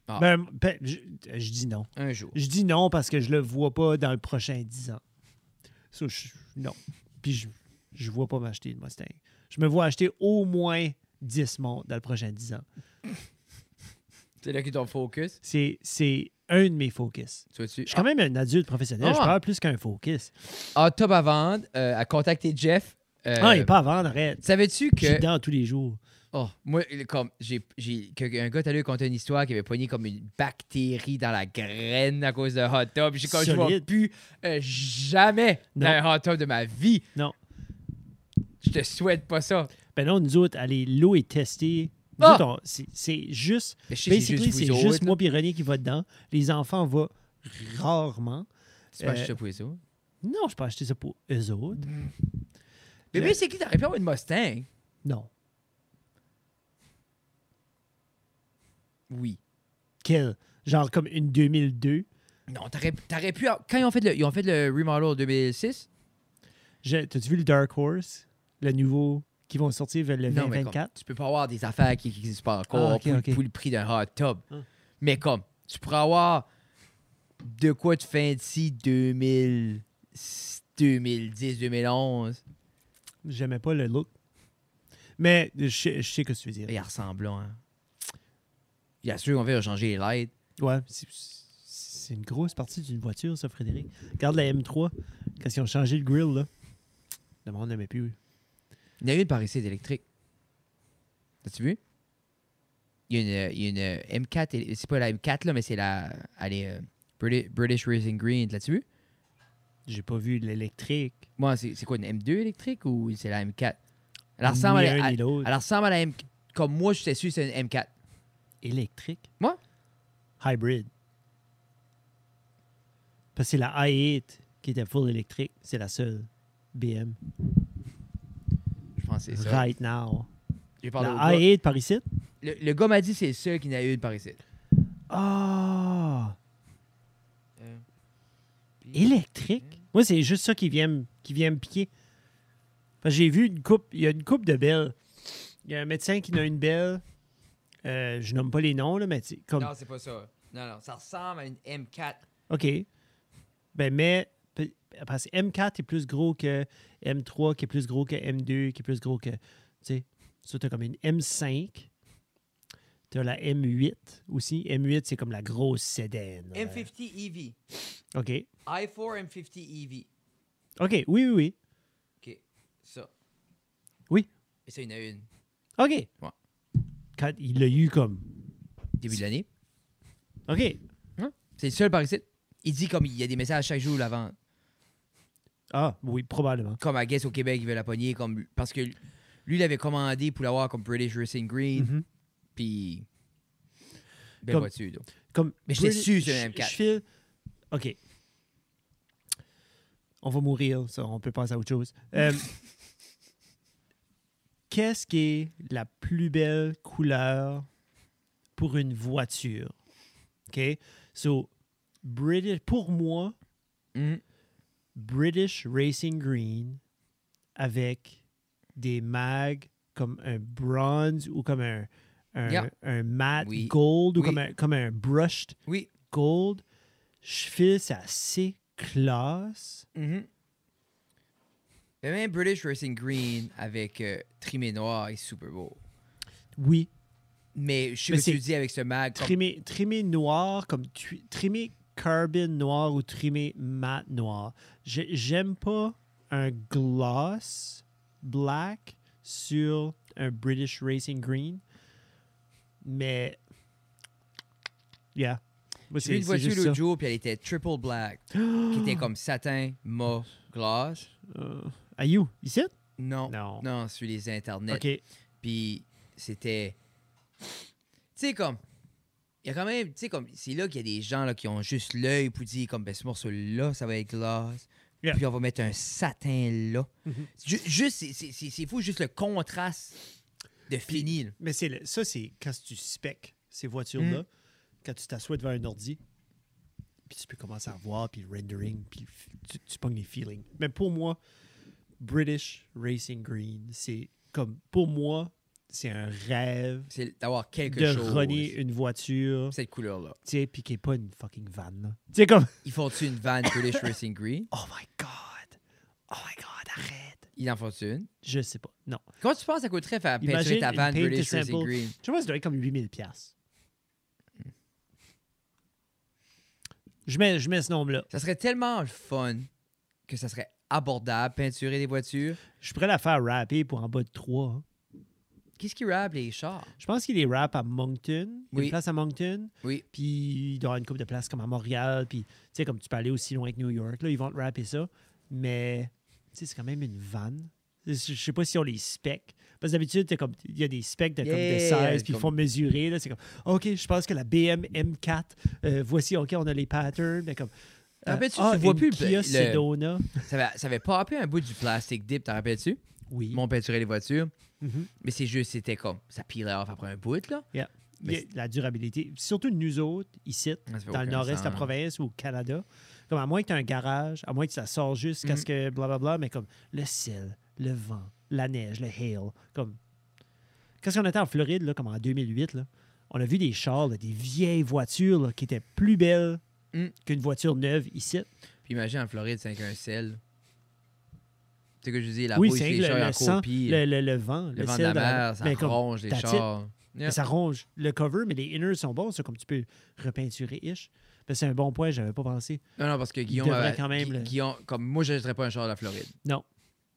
Ah. Ben, ben, je, je dis non. un jour? Je dis non parce que je le vois pas dans le prochain 10 ans. So, je- non. Puis je, je vois pas m'acheter une Mustang. Je me vois acheter au moins 10 montres dans le prochain 10 ans. C'est là que ton focus? C'est, c'est un de mes focus. Tu? Je suis quand même un adulte professionnel. Ah. Je parle plus qu'un focus. Ah, top à vendre, euh, à contacter Jeff. Euh, ah, il n'est pas à vendre, arrête. Savais-tu Je suis que. dedans tous les jours. Oh, moi, comme, j'ai, j'ai, que- un gars, lui conté une histoire qui avait pogné comme une bactérie dans la graine à cause de hot tub. J'ai comme, je vois Solide. plus euh, jamais Non. dans un hot tub de ma vie. Non. Je te souhaite pas ça. Ben non, nous autres, allez, l'eau est testée. Nous Ah! autres, c'est, juste sais, c'est Basically, juste c'est moi et René qui va dedans. Les enfants vont rarement. Pas euh, juste ça pour les autres? Non, je peux acheter ça pour eux autres. Bébé, c'est qui t'aurais pu avoir une Mustang? Non. Oui. Quelle? Genre comme une 2002? Non, t'aurais, t'aurais pu. Quand ils ont fait le, ils ont fait le remodel en 2006, Je- T'as-tu vu le Dark Horse? Le nouveau qui vont sortir vers le Non, mais 2024? tu peux pas avoir des affaires qui n'existent pas encore Ah, ok, pour, ok. pour le prix d'un hot tub. Ah. Mais comme, tu pourrais avoir de quoi de fancy 2000, 2010, 2011. J'aimais pas le look. Mais je sais, je sais que tu veux dire. Il ressemble, hein. Il y a ceux qu'on fait changer les lights. Ouais, c'est- une grosse partie d'une voiture, ça, Frédéric. Regarde la M3, quand ils ont changé le grill, là. Le monde n'aimait plus. Il y en a une par ici d'électrique. T'as-tu vu? Il y a une, il y a une M4, éle- c'est pas la M4 là, mais c'est la. Elle est euh, British, British Racing Green. L'as-tu vu? J'ai pas vu l'électrique. Moi, c'est c'est quoi une M2 électrique ou c'est la M4? Elle ressemble à, un la- ni l'autre. elle ressemble à la M. Comme moi, je suis sûr que c'est une M4. Électrique? Ouais. Hybrid. Parce que c'est la i8 qui était full électrique. C'est la seule BM. Je pense que c'est ça. Right now. J'ai parlé au La gars. i8 par ici? Le, le gars m'a dit que c'est le seul qui n'a eu une par ici. Ah! Électrique? Moi, c'est juste ça qui vient, me- qui vient me piquer. Parce que j'ai vu une coupe, il y a une coupe de belles. Il y a un médecin qui a une belle. Euh, je nomme pas les noms, là, mais c'est comme. Non, c'est pas ça. Non, non, ça ressemble à une M4. OK. Ben, mais. Parce que M4 est plus gros que M3, qui est plus gros que M2, qui est plus gros que. Tu sais, ça, t'as comme une M5. T'as la M8 aussi. M8, c'est comme la grosse sédan. là. M50 EV. OK. i4 M50 EV. OK. Oui, oui, oui. OK. Ça. Oui. Et ça, il y en a une. OK. Quand il l'a eu comme. Début de l'année. OK. C'est le seul par ici. Il dit comme il y a des messages chaque jour l'avant. Ah, oui, probablement. Comme à Guess au Québec, il veut la pogner. Comme, parce que lui, il avait commandé pour l'avoir comme British Racing Green. Mhm. Puis. Belle Comme- voiture. donc. Comme Mais j'étais British- sûr que c'était un je- M4. je file- OK. On va mourir, ça. On peut passer à autre chose. Euh, Qu'est-ce qui est la plus belle couleur pour une voiture? OK? So, British, pour moi, Mhm. British Racing Green avec des mags comme un bronze ou comme un, un, Yeah. un Oui. gold ou Oui. comme un, comme un brushed Oui. gold. Je file, c'est assez classe. Mhm. Mais même British Racing Green avec euh, trimé noir est super beau. Oui. Mais je sais c'est tu dis avec ce mag. comme- Trimé, trimé noir, comme tu- trimé carbon noir ou trimé mat noir. J'ai- J'aime pas un gloss black sur un British Racing Green. Mais. Yeah. J'ai vu une voiture l'autre jour, puis elle était triple black, qui était comme satin, mauve, glace. Euh, are you? Ici? Non, Non. non, sur les internets. OK. Puis c'était. Tu sais, comme. Il y a quand même. Tu sais, comme. C'est là qu'il y a des gens là, qui ont juste l'œil pour dire, comme, ben, ce morceau-là, ça va être glace. Yeah. Puis on va mettre un satin là. Mhm. Ju- Juste, c'est fou, juste le contraste de fini. là. Mais c'est le- ça, c'est quand tu spec ces voitures-là, Mm. quand tu t'assois devant un ordi, puis tu peux commencer à voir, puis le rendering, puis tu, tu pognes les feelings. Mais pour moi, British Racing Green, c'est comme, pour moi, c'est un rêve C'est d'avoir quelque de chose. runner une voiture, Cette couleur-là. tu sais, puis qui n'est pas une fucking van. Tu sais, comme, Ils font-tu une van British Racing Green? oh my God, oh my God, arrête. Ils en font une? Je sais pas, non. Comment tu penses ça coûterait faire peinturer ta une van paint British Racing. Green? Je pense que ça doit être comme 8000 pièces. Je mets, je mets ce nombre-là. Ça serait tellement le fun que ça serait abordable, peinturer des voitures. Je pourrais la faire rapper pour en bas de 3. Qu'est-ce qui rappe les chars? Je pense qu'il est rap à Moncton. Il y a Oui. une place à Moncton. Oui. Puis il doit avoir une couple de places comme à Montréal. Puis, tu sais, comme tu peux aller aussi loin que New York. Là, ils vont te rapper ça. Mais, sais, c'est quand même une vanne. Je je sais pas si on les spec. Parce que d'habitude, comme- il y a des specs de, comme de Yeah, 16, puis ils comme- font mesurer. C'est comme, OK, je pense que la BM M4, euh, voici, OK, on a les patterns. Mais comme, Te rappelles-tu, ah, tu vois plus Kia le- Sedona. Ça avait, ça avait papé un bout du plastique dip, t'en rappelles-tu? Oui. Mon peinturer les voitures. Mhm. Mais c'est juste, c'était comme, ça pirait off après un bout, là. Yeah. a la durabilité. Surtout nous autres, ici, fait dans le nord-est de la province ou au Canada. Comme à moins que tu aies un garage, à moins que ça sort juste qu'à Mhm. ce que blablabla, mais comme le ciel, le vent, la neige, le hail, comme. Quand on était en Floride, là, comme en 2008, là, on a vu des chars, là, des vieilles voitures là, qui étaient plus belles Mm. qu'une voiture neuve ici. Puis imagine en Floride, c'est avec un sel. Tu sais que je dis, la oui, c'est les le, chars le en sang, copie. le, le- le vent, Le vent de la mer, ça mais comme- ronge les chars. Ça ronge le cover, mais les inners sont bons, ça, comme tu peux repeinturer ish. C'est un bon point, j'avais pas pensé. Non, non, parce que Guillaume, avait- quand même le- Guillaume, comme moi, je n'achèterais pas un char de la Floride. Non.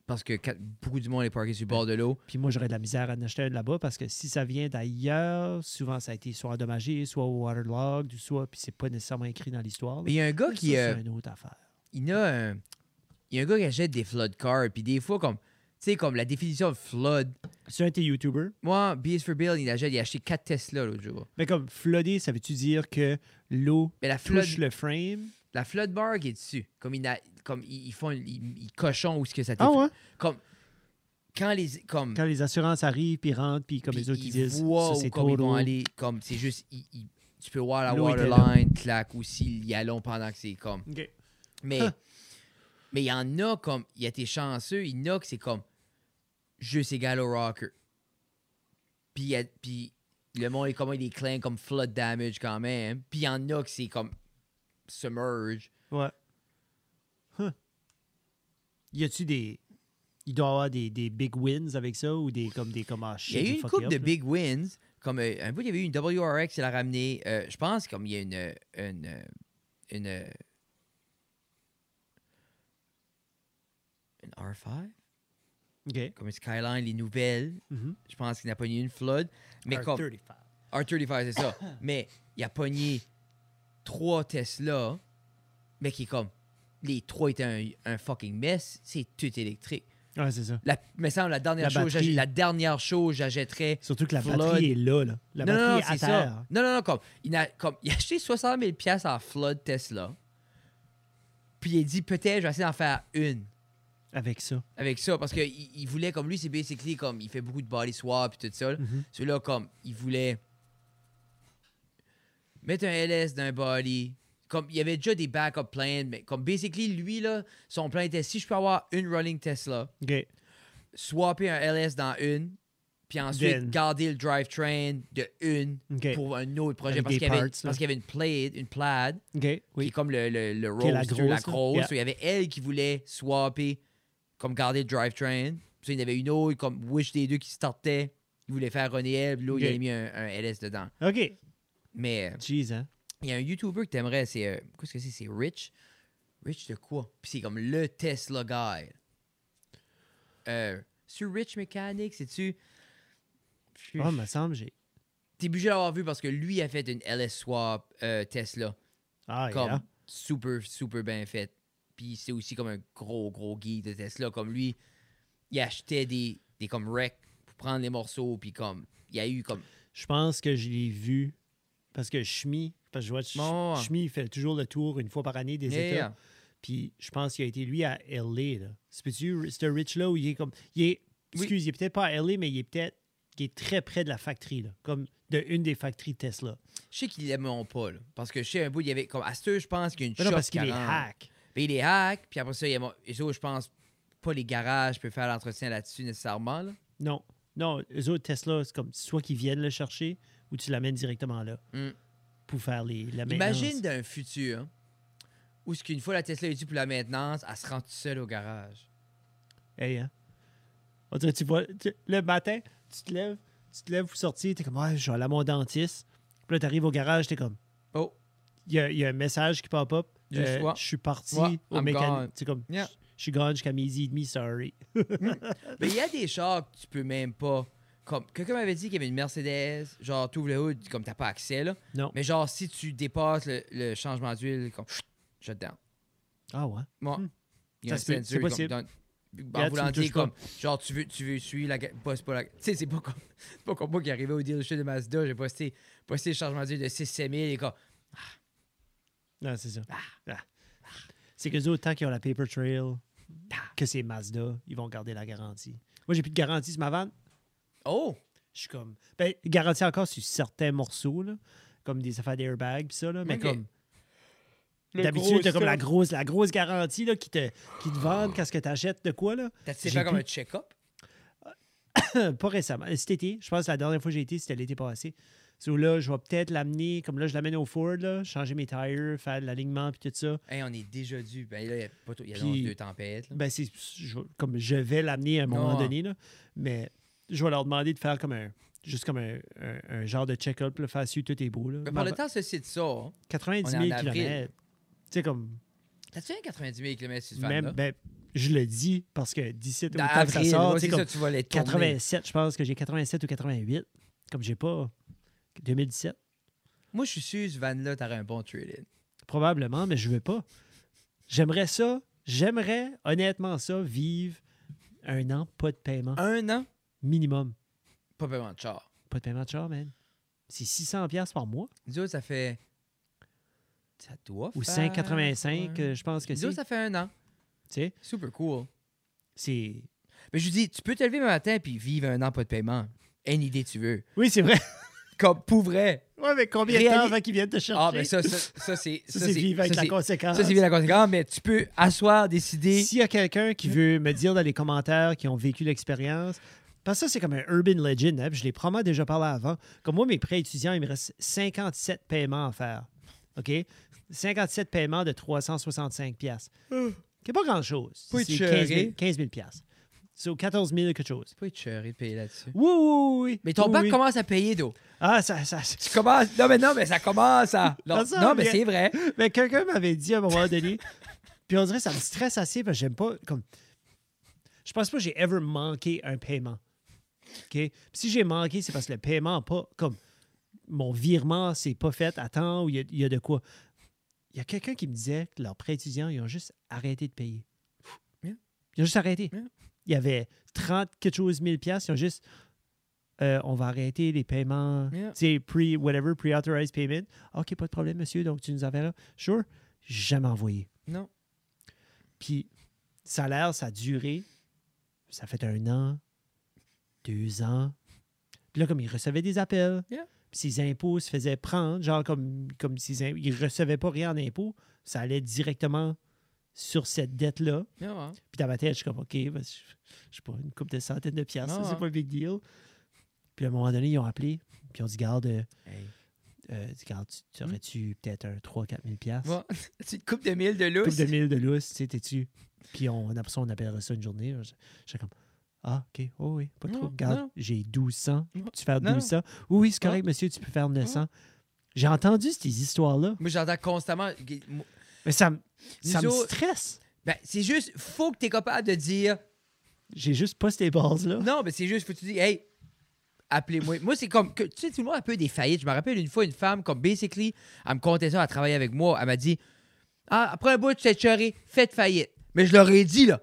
Parce que quand- beaucoup du monde est parqué sur le bord de l'eau. Puis moi, j'aurais de la misère à en acheter un là-bas parce que si ça vient d'ailleurs, souvent ça a été soit endommagé, soit waterlogged, ou soit, puis c'est pas nécessairement écrit dans l'histoire. Mais il y a un gars qui. c'est euh, une autre affaire. il a un. Il y a un gars qui achète des flood cars. Puis des fois, comme. Tu sais, comme la définition de flood. C'est un tes YouTubers? Moi, BS for Bill, il achète, il a acheté 4 Tesla l'autre jour. Mais comme floodé, ça veut-tu dire que l'eau touche le frame? la flood bar qui est dessus. Comme, il a, comme ils, ils font. Ils, ils cochon où ce que ça t'est Ah fait. ouais? Comme. Quand les. Comme. Quand les assurances arrivent, puis rentrent, puis comme les autres ils disent, voient ça comme ils vont aller. Comme, c'est juste. ils- ils- tu peux voir la waterline, claque aussi, y a long pendant que c'est comme. Mais mais il y en a comme. Il y a tes chanceux, il y en a que c'est comme. Juste égal au rocker. Puis, le monde est comme il est claim comme flood damage quand même. Puis il y en a que c'est comme. Submerge. Ouais. Huh. Y a-tu des. Il doit y avoir des, des big wins avec ça ou des comme des comme ah, Il y a eu une up, de là? big wins. Comme euh, un bout, il y avait eu une WRX, il a ramené. euh, je pense comme il y a une. Une. Une. Une R5, Comme Skyline, les nouvelles. Mhm. Je pense qu'il n'a pas eu une flood. Mais comme. R35. R35, c'est ça. mais il a pogné trois Tesla, mais qui est comme. Les trois étaient un, un fucking mess. C'est tout électrique. Ouais, c'est ça. La, me semble la dernière La chose, batterie. la dernière chose, j'achèterais. Surtout que la Flood. batterie est là. là. La non, non, non, batterie est à ça. terre. Non, non, non, comme il a, comme il a acheté 60 000 pièces en flood Tesla. Puis il a dit peut-être je vais essayer d'en faire une Avec ça. avec ça parce qu'il il voulait comme lui c'est basically comme il fait beaucoup de body swap et tout ça. Mhm. Celui-là, comme, il voulait mettre un LS dans un body. Comme, il y avait déjà des backup plans, mais comme, basically, lui, là, son plan était si je peux avoir une running Tesla, swapper un LS dans une, puis ensuite Then. garder le drivetrain de une pour un autre projet. Avec Parce qu'il y, qu'il y avait une plaid, une plaid, OK. qui est comme le, le, est la la grosse. Yeah. So, il y avait elle qui voulait swapper, comme garder le drivetrain. Puis il y en avait une autre, comme Wish des deux qui startait. Il voulait faire runner elle, puis l'autre, il avait mis un, un LS dedans. OK. Mais euh, Jeez, hein? il y a un YouTuber que t'aimerais, c'est. euh, Qu'est-ce que c'est? C'est Rich? Rich de quoi? Puis c'est comme le Tesla guy. Euh, sur Rich Mechanic, c'est-tu? Oh, me semble, j'ai. T'es obligé d'avoir vu parce que lui a fait une LS swap euh, Tesla. Ah, comme yeah. super, super bien fait. Puis c'est aussi comme un gros, gros geek de Tesla. Comme lui, il achetait des, des comme wreck pour prendre les morceaux. Puis comme, il y a eu comme. Je pense que je l'ai vu parce que Shmi, parce que je vois Sh- Bon. Shmi, il fait toujours le tour une fois par année des États. Yeah. Puis je pense qu'il a été lui à LA. Là. C'est tu ce Rich-là où il est comme. Il est. Oui. Excuse, il est peut-être pas à LA, mais il est peut-être. Il est très près de la factory, là. Comme de une des factories Tesla. Je sais qu'il l'aimait pas, là. Parce que je sais un bout, il y avait. Comme à ce je pense qu'il y a une Mais non, parce qu'il est 40. hack. Puis il est hack. Puis après ça, il y a. Ça, je pense pas les garages peuvent faire l'entretien là-dessus nécessairement. Là. Non. Non, eux autres Tesla, c'est comme soit qu'ils viennent le chercher ou tu l'amènes directement là Mm. pour faire les, la maintenance. Imagine d'un futur où ce qu'une fois la Tesla est due pour la maintenance, elle se rend toute seule au garage. Hey, hein? On dirait, tu vois, tu- le matin, tu te lèves, tu te lèves pour sortir, t'es comme, ouais, je vais aller à mon dentiste. Puis là, t'arrives au garage, t'es comme, Oh, il y a, il y a un message qui pop up. Euh, je suis parti Ouais, au mécanique. C'est comme, Yeah. je suis gone jusqu'à midi et demi, sorry. Mais il y a des chars que tu peux même pas. Comme quelqu'un m'avait dit qu'il y avait une Mercedes, genre tu ouvres le hood, comme t'as pas accès là. Non. Mais genre si tu dépasses le, le changement d'huile, comme shut down. Ah ouais? Moi, Hmm. il y a Ça un c'est comme possible. dans- Yeah, en tu voulant dire pas. comme genre tu veux tu veux suivre la pas c'est pas la tu sais c'est pas comme pas comme moi qui arrivais au dealership de Mazda j'ai posté posté le changement d'huile de 6 000 et comme Non, c'est ça. Ah. C'est que autres, tant qu'ils ont la paper trail, que c'est Mazda, ils vont garder la garantie. Moi, j'ai plus de garantie sur ma vanne. oh Je suis comme. Ben, garanti encore sur certains morceaux, là, comme des affaires d'airbag, pis ça, là, mais comme. D'habitude, t'as comme la grosse, la grosse garantie là, qui, te, qui te vendent quand ce que t'achètes de quoi, là. T'as fait comme un check-up? pas récemment. Cet été, je pense que la dernière fois que j'ai été, c'était l'été passé. So là, je vais peut-être l'amener, comme là, je l'amène au Ford, là, changer mes tires, faire de l'alignement, puis tout ça. Hey, on est déjà dû. Ben là, il y a, pas il y a deux tempêtes. là. Ben, c'est je- comme je vais l'amener à un moment donné, là, mais je vais leur demander de faire comme un juste comme un, un- un genre de check-up, là, faire si tout est beau. Là. Mais par le temps, ceci de ça, hein. 90 on 000 est en avril. km. Tu sais, comme. T'as-tu un 90 000 km sur Même, ben, je le dis parce que d'ici au temps que ça sort, tu sais, c'est comme ça, tu vas les tourner. 87, je pense que j'ai 87 ou 88. Comme j'ai pas 2017. Moi, je suis sûr, ce van-là, t'aurais un bon trade-in. Probablement, mais je veux pas. J'aimerais ça. J'aimerais honnêtement ça, vivre un an, pas de paiement. Un an, Minimum. pas paiement de char. Pas de paiement de char, man. C'est 600$ piastres par mois. Nous autres, ça fait. Ça doit Ou faire- 5,85$, ouais. euh, je pense que Nous c'est. autres, ça fait un an. Tu sais, Super cool. c'est. Mais je dis, tu peux te lever un matin puis vivre un an pas de paiement. Une idée tu veux. Oui, c'est vrai. Comme pour vrai. Ouais, mais combien de temps avant qu'ils viennent te chercher? Ah, mais ça, ça, ça c'est. Ça, c'est vivre avec ça, la c'est- conséquence. Ça, c'est vivre la conséquence, mais tu peux asseoir, décider. S'il y a quelqu'un qui veut me dire dans les commentaires qui ont vécu l'expérience, parce que ça, c'est comme un urban legend, hein, puis je l'ai probablement déjà parlé avant. Comme moi, mes prêts étudiants, il me reste 57 paiements à faire. OK? 57 paiements de 365 pièces. C'est pas grand-chose. Pas C'est être 15 000, chéré. 15 000 piastres. C'est 14 000 quelque chose. Tu peux être cheré de payer là-dessus. Oui, oui, oui. Mais ton oui, bac oui. commence à payer, d'eau. Ah, ça, ça, Tu commences. Non, mais non, mais ça commence à. Non, Ça non, mais c'est vrai. Mais quelqu'un m'avait dit à un moment donné, puis on dirait que ça me stresse assez parce que j'aime pas comme. Je pense pas que j'ai ever manqué un paiement. OK? Puis si j'ai manqué, c'est parce que le paiement pas comme mon virement c'est pas fait à temps ou il y a, il y a de quoi. Il y a quelqu'un qui me disait que leurs prêts étudiants, ils ont juste arrêté de payer. Ils ont juste arrêté. Il y avait 30 quelque chose mille piastres, ils ont juste euh, on va arrêter les paiements, tu sais, pre, whatever, pre-authorized payment. OK, pas de problème, monsieur, donc tu nous avais là. Sure. Jamais envoyé. Non. Puis, salaire, ça a duré. Ça fait un an, deux ans. Puis là, comme il recevait des appels, Yeah. puis ses impôts se faisaient prendre, genre comme, comme s'il ne recevait pas rien en impôts, ça allait directement sur cette dette-là. Hein. Puis dans ma tête, je suis comme, OK, ben, je je sais pas, une couple de centaines de piastres, ça, c'est pas un big deal. Puis à un moment donné, ils ont appelé, puis ils ont dit, garde, euh, Hey. euh, garde, tu, tu aurais-tu peut-être un 3-4 000 piastres? Coupes de mille de lousse. coupe de mille de lousse, tu sais, t'es-tu? Puis on, après ça, on appellera ça une journée. Je- J'étais comme, ah, OK, oh oui, pas trop. Regarde, j'ai 1200. Non, Tu fais non. 1200. Oui, oui, c'est correct, monsieur, tu peux faire 900. J'ai entendu ces histoires-là, Moi, j'entends constamment. Mais ça, me- ça Nous me autres- stresse. Ben, c'est juste, faut que tu es capable de dire. J'ai juste pas ces bases-là. Non, mais c'est juste, faut que tu dis, hey, appelez-moi. Moi, c'est comme, que, tu sais, tout le monde a un peu des faillites. Je me rappelle une fois, une femme, comme, basically, elle me comptait ça, elle travaillait avec moi. Elle m'a dit, ah, après un bout, tu t'es choré, faites faillite. Mais je leur ai dit, là,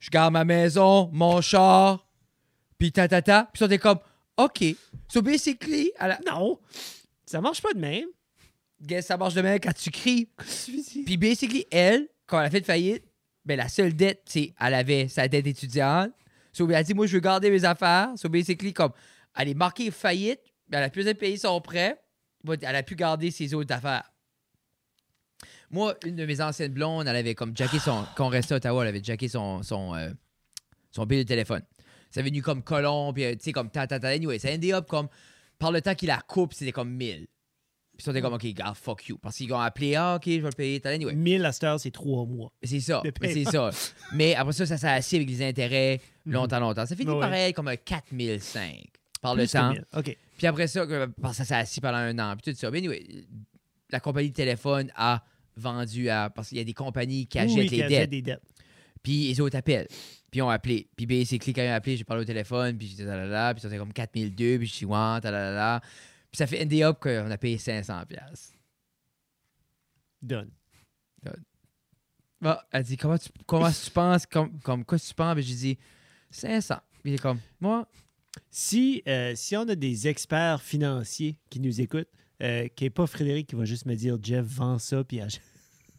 je garde ma maison, mon char, puis ta, ta, ta. Puis ils sont comme, OK. So, basically, elle a- Non, ça marche pas de même. Guess, ça marche demain quand tu cries. Puis basically, elle, quand elle a fait faillite, ben la seule dette, c'est elle avait sa dette étudiante. So, elle a dit, moi, je veux garder mes affaires. So, basically, comme elle est marquée faillite, ben, elle a plus de payer son prêt, elle a pu garder ses autres affaires. Moi, une de mes anciennes blondes, elle avait comme jacké son. Quand on restait à Ottawa, elle avait jacké son, son, euh, son bill de téléphone. Ça venu comme colon, puis euh, tu sais, comme ta ta ta. Anyway, ça ended up comme. Par le temps qu'il la coupe, c'était comme 1000. Puis ils étaient comme, OK, gars, fuck you. Parce qu'ils ont appelé, ah, OK, je vais le payer. Anyway. 1000 à cette heure, c'est trois mois. C'est ça. C'est ça. Mais après ça, ça s'est assis avec les intérêts longtemps, longtemps. Ça finit Ouais. pareil comme un 4005 par le Plus temps. 1000. OK. Puis après ça, que- parce que ça s'est assis pendant un an. Puis tout ça. Mais anyway, la compagnie de téléphone a vendu à. Parce qu'il y a des compagnies qui achètent oui, les qui dettes. des dettes. Puis les autres appellent. Puis ils ont appelé. Puis basically, quand ils ont appelé, j'ai parlé au téléphone. Puis j'étais là, Puis c'était comme 4002. Puis je suis ouais, talalala. Puis ça fait end up qu'on a payé 500$. piastres. Done. Bon, elle dit comment tu, comment tu penses comme, comme quoi tu penses? Puis j'ai dit 500. Puis il est comme moi? Si, euh, si on a des experts financiers qui nous écoutent, euh, qui n'est pas Frédéric qui va juste me dire Jeff, vends ça, puis ach-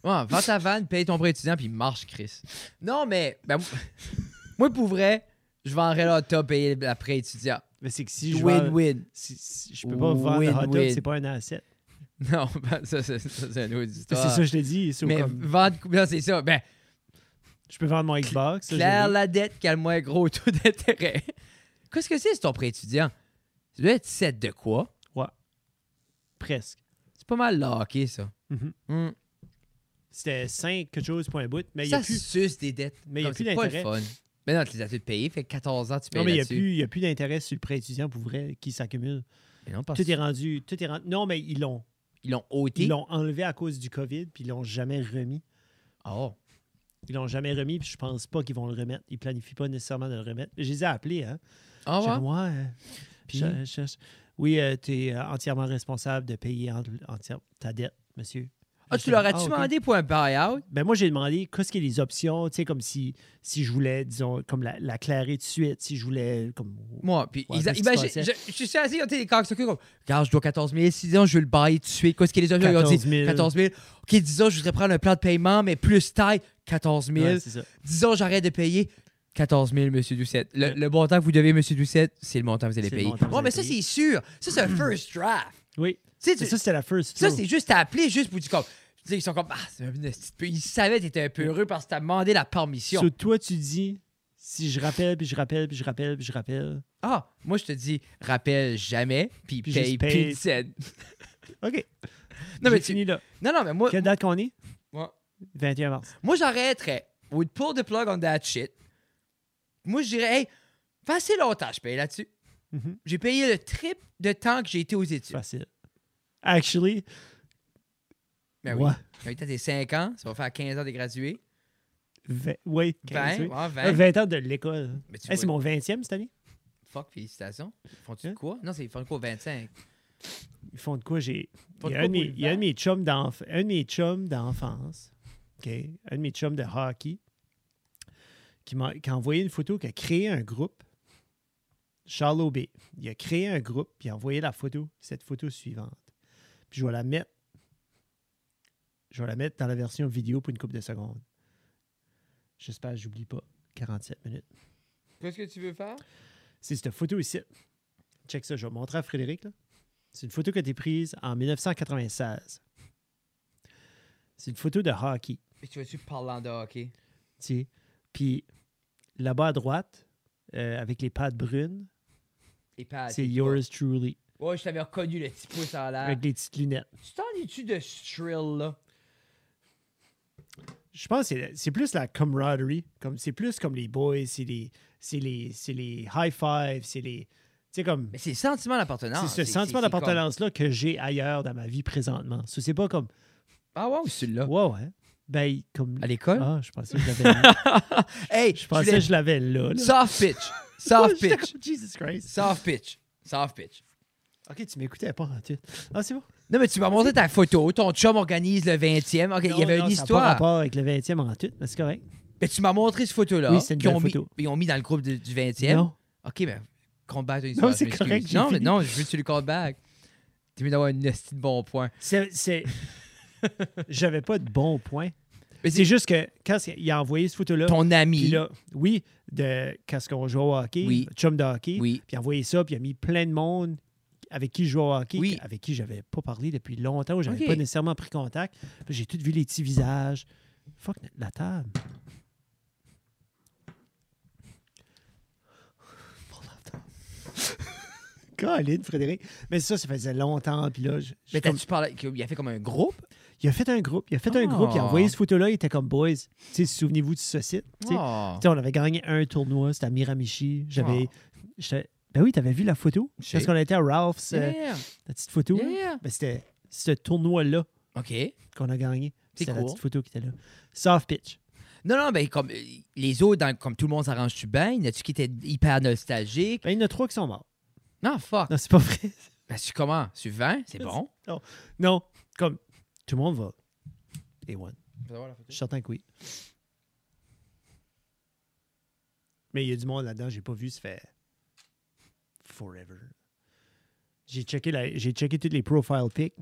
Ouais, vends ta vanne, paye ton prêt étudiant, puis marche, Chris. Non, mais ben, moi- pour vrai, je vendrais là top payer l'après étudiant. Mais c'est que si je si- si je peux pas vendre le hot dog, c'est pas un asset. Non, ben, ça, ça, ça, c'est une autre C'est histoire. ça que je te dis. c'est Mais comme- vendre. Non, c'est ça. Ben, je peux vendre mon Xbox. ça, Claire l'ai. la dette, calme-moi un gros taux d'intérêt. Qu'est-ce que c'est, c'est ton prêt étudiant? Ça doit être 7 de quoi? Presque. C'est pas mal locké, ça. Mhm. Hmm. C'était 5 quelque chose pour un bout. Mais y ça a plus. suce des dettes. Mais il y a plus c'est pas le d'intérêt. Mais non, tu les as toutes payées. Fait que 14 ans, tu payes Non, mais il n'y a plus, d'intérêt sur le prêt étudiant pour vrai qui s'accumule. Tout est rendu. Tout est rendu. Non, mais ils l'ont. Ils l'ont ôté. Ils l'ont enlevé à cause du COVID, puis ils l'ont jamais remis. Oh. Ils l'ont jamais remis, puis je pense pas qu'ils vont le remettre. Ils planifient pas nécessairement de le remettre. Je les ai appelés, hein. Ah J'ai ouais? euh, Puis? je- je- oui, tu es entièrement responsable de payer en- entière- ta dette, monsieur. Ah, tu leur as-tu ah, demandé pour un buy-out? Ben moi, j'ai demandé qu'est-ce qu'il y a les options, tu sais, comme si, si je voulais, disons, comme la, la clairer tout de suite, si je voulais, comme... Moi, puis Ouais, imagine, je, je suis assis, on les coqs, comme, regarde, je dois 14 000, sinon je veux le bailler tout de suite. Qu'est-ce qu'il y a les options? Ils ont dit 14 000. 14 000. OK, disons, je voudrais prendre un plan de paiement, mais plus taille, 14 000. Ouais, c'est ça. disons, j'arrête de payer. 14 000, monsieur Doucette. Le, Ouais. le montant que vous devez, monsieur Doucette, c'est le montant que vous allez C'est le payer. Ouais, mais ça, c'est sûr. Ça, c'est un first draft. Oui. Tu sais, ça, c'était la first ça, c'est juste à appeler, juste pour dire comme. Ils sont comme. Ah, c'est un petit peu. Ils savaient que t'étais un peu heureux parce que t'as demandé la permission. So, toi, tu dis, si je rappelle, puis je rappelle, puis je rappelle, puis je rappelle... Ah, moi, je te dis, rappelle jamais, puis Puis paye paye. scène. OK. Non, mais tu- fini là. Non, non, mais moi, Quelle date qu'on est? Ouais. 21 mars. moi j'arrêterais. Would pull the plug on that shit. Moi, je dirais, hey, assez longtemps, je paye là-dessus. Mhm. J'ai payé le trip de temps que j'ai été aux études. Facile. Actually, Ben oui. ouais. Quand tes 5 ans, ça va faire 15 ans de gradué. Oui, 20, 15, oui. ouais, Ah, 20. 20 ans de l'école. Mais tu Hey, c'est mon 20e cette année. Fuck, félicitations. Ils font-tu Hein? quoi? Non, c'est ils font quoi, 25? Ils font de quoi? J'ai... Font Il de y a quoi un de mes, pour le il y a un de vent? mes chums d'enf- un de mes chums d'enfance, OK? un de mes chums de hockey, qui m'a qui a envoyé une photo, qui a créé un groupe. Charles Aubé. Il a créé un groupe, puis il a envoyé la photo, cette photo suivante. Puis je vais la mettre. Je vais la mettre dans la version vidéo pour une couple de secondes. J'espère que j'oublie pas. 47 minutes. Qu'est-ce que tu veux faire? C'est cette photo ici. Check ça, je vais montrer à Frédéric. là. C'est une photo qui a été prise en 1996. C'est une photo de hockey. Et tu veux-tu parler de hockey? Puis là-bas à droite, euh, avec les pattes brunes, c'est yours truly, Ouais, je t'avais reconnu le petit pouce en l'air. avec les petites lunettes. Tu t'ennuies-tu de ce thrill-là? Je pense que c'est- plus la camaraderie. Comme, c'est plus comme les boys, c'est les, c'est les, c'est les high five, c'est les. Comme. Mais c'est le sentiment d'appartenance. c'est ce sentiment comme- d'appartenance-là que j'ai ailleurs dans ma vie présentement. Ça, c'est pas comme. Ah ouais, ou celui-là? Wow, hein? Ben, comme. À l'école? Ah, je pensais que je l'avais là. Hey, Je pensais que je l'avais là. là. Soft pitch. Soft pitch. Jesus Christ. Soft pitch. Soft pitch. Ok, tu m'écoutais pas en tout. Ah, c'est bon. Non, mais tu m'as montré ta photo. Ton chum organise le 20e. OK, il y avait non, une ça a pas histoire. rapport avec le 20e en tout, mais c'est correct. Mais tu m'as montré cette photo-là. Oui, c'est une qu'ils belle ont mis- photo. Ils ont mis dans le groupe de- du 20e. Non. OK, ben, back ton histoire. c'est je m'excuse. correct, j'ai Non, mais fini. non, je veux que tu le compte back. T'es mieux d'avoir un esti de bon point. C'est. c'est- J'avais pas de bons points. Mais C'est juste que quand c'est- il a envoyé cette photo-là, Ton ami. là, oui, de quand qu'on joue au hockey, Oui. chum de hockey, Oui. puis il a envoyé ça, puis il a mis plein de monde avec qui je joue au hockey, Oui. avec qui j'avais pas parlé depuis longtemps, j'avais Ok. pas nécessairement pris contact. J'ai tout vu les petits visages. Fuck la table. Colin, Frédéric. Mais ça, ça faisait longtemps. Puis là, je- Mais comme- t'as-tu parlé qu'il a fait comme un groupe? il a fait un groupe. Il a fait un groupe. Il a Ah. envoyé cette photo-là. Il était comme boys. Tu souvenez-vous de ce site. Tu Oh. tu on avait gagné un tournoi. C'était à Miramichi. J'avais. Oh. Ben oui, t'avais vu la photo? Parce qu'on était à Ralph's, euh, Yeah. la petite photo. Yeah. Ben, c'était ce tournoi-là OK. qu'on a gagné. C'est C'était la cool. petite photo qui était là. Soft pitch. Non, non, ben, comme euh, les autres, dans- comme tout le monde s'arrange-tu bien, il y en a-tu qui étaient hyper nostalgiques? Ben, il y en a trois qui sont morts. Non, fuck. Non, c'est pas vrai. Ben, sur comment? Sur 20? C'est C'est- bon? Non, comme tout le monde va. Et one. Je suis certain que oui. Mais il y a du monde là-dedans, j'ai pas vu, ça fait forever. J'ai checké, la- j'ai checké toutes les profile pics,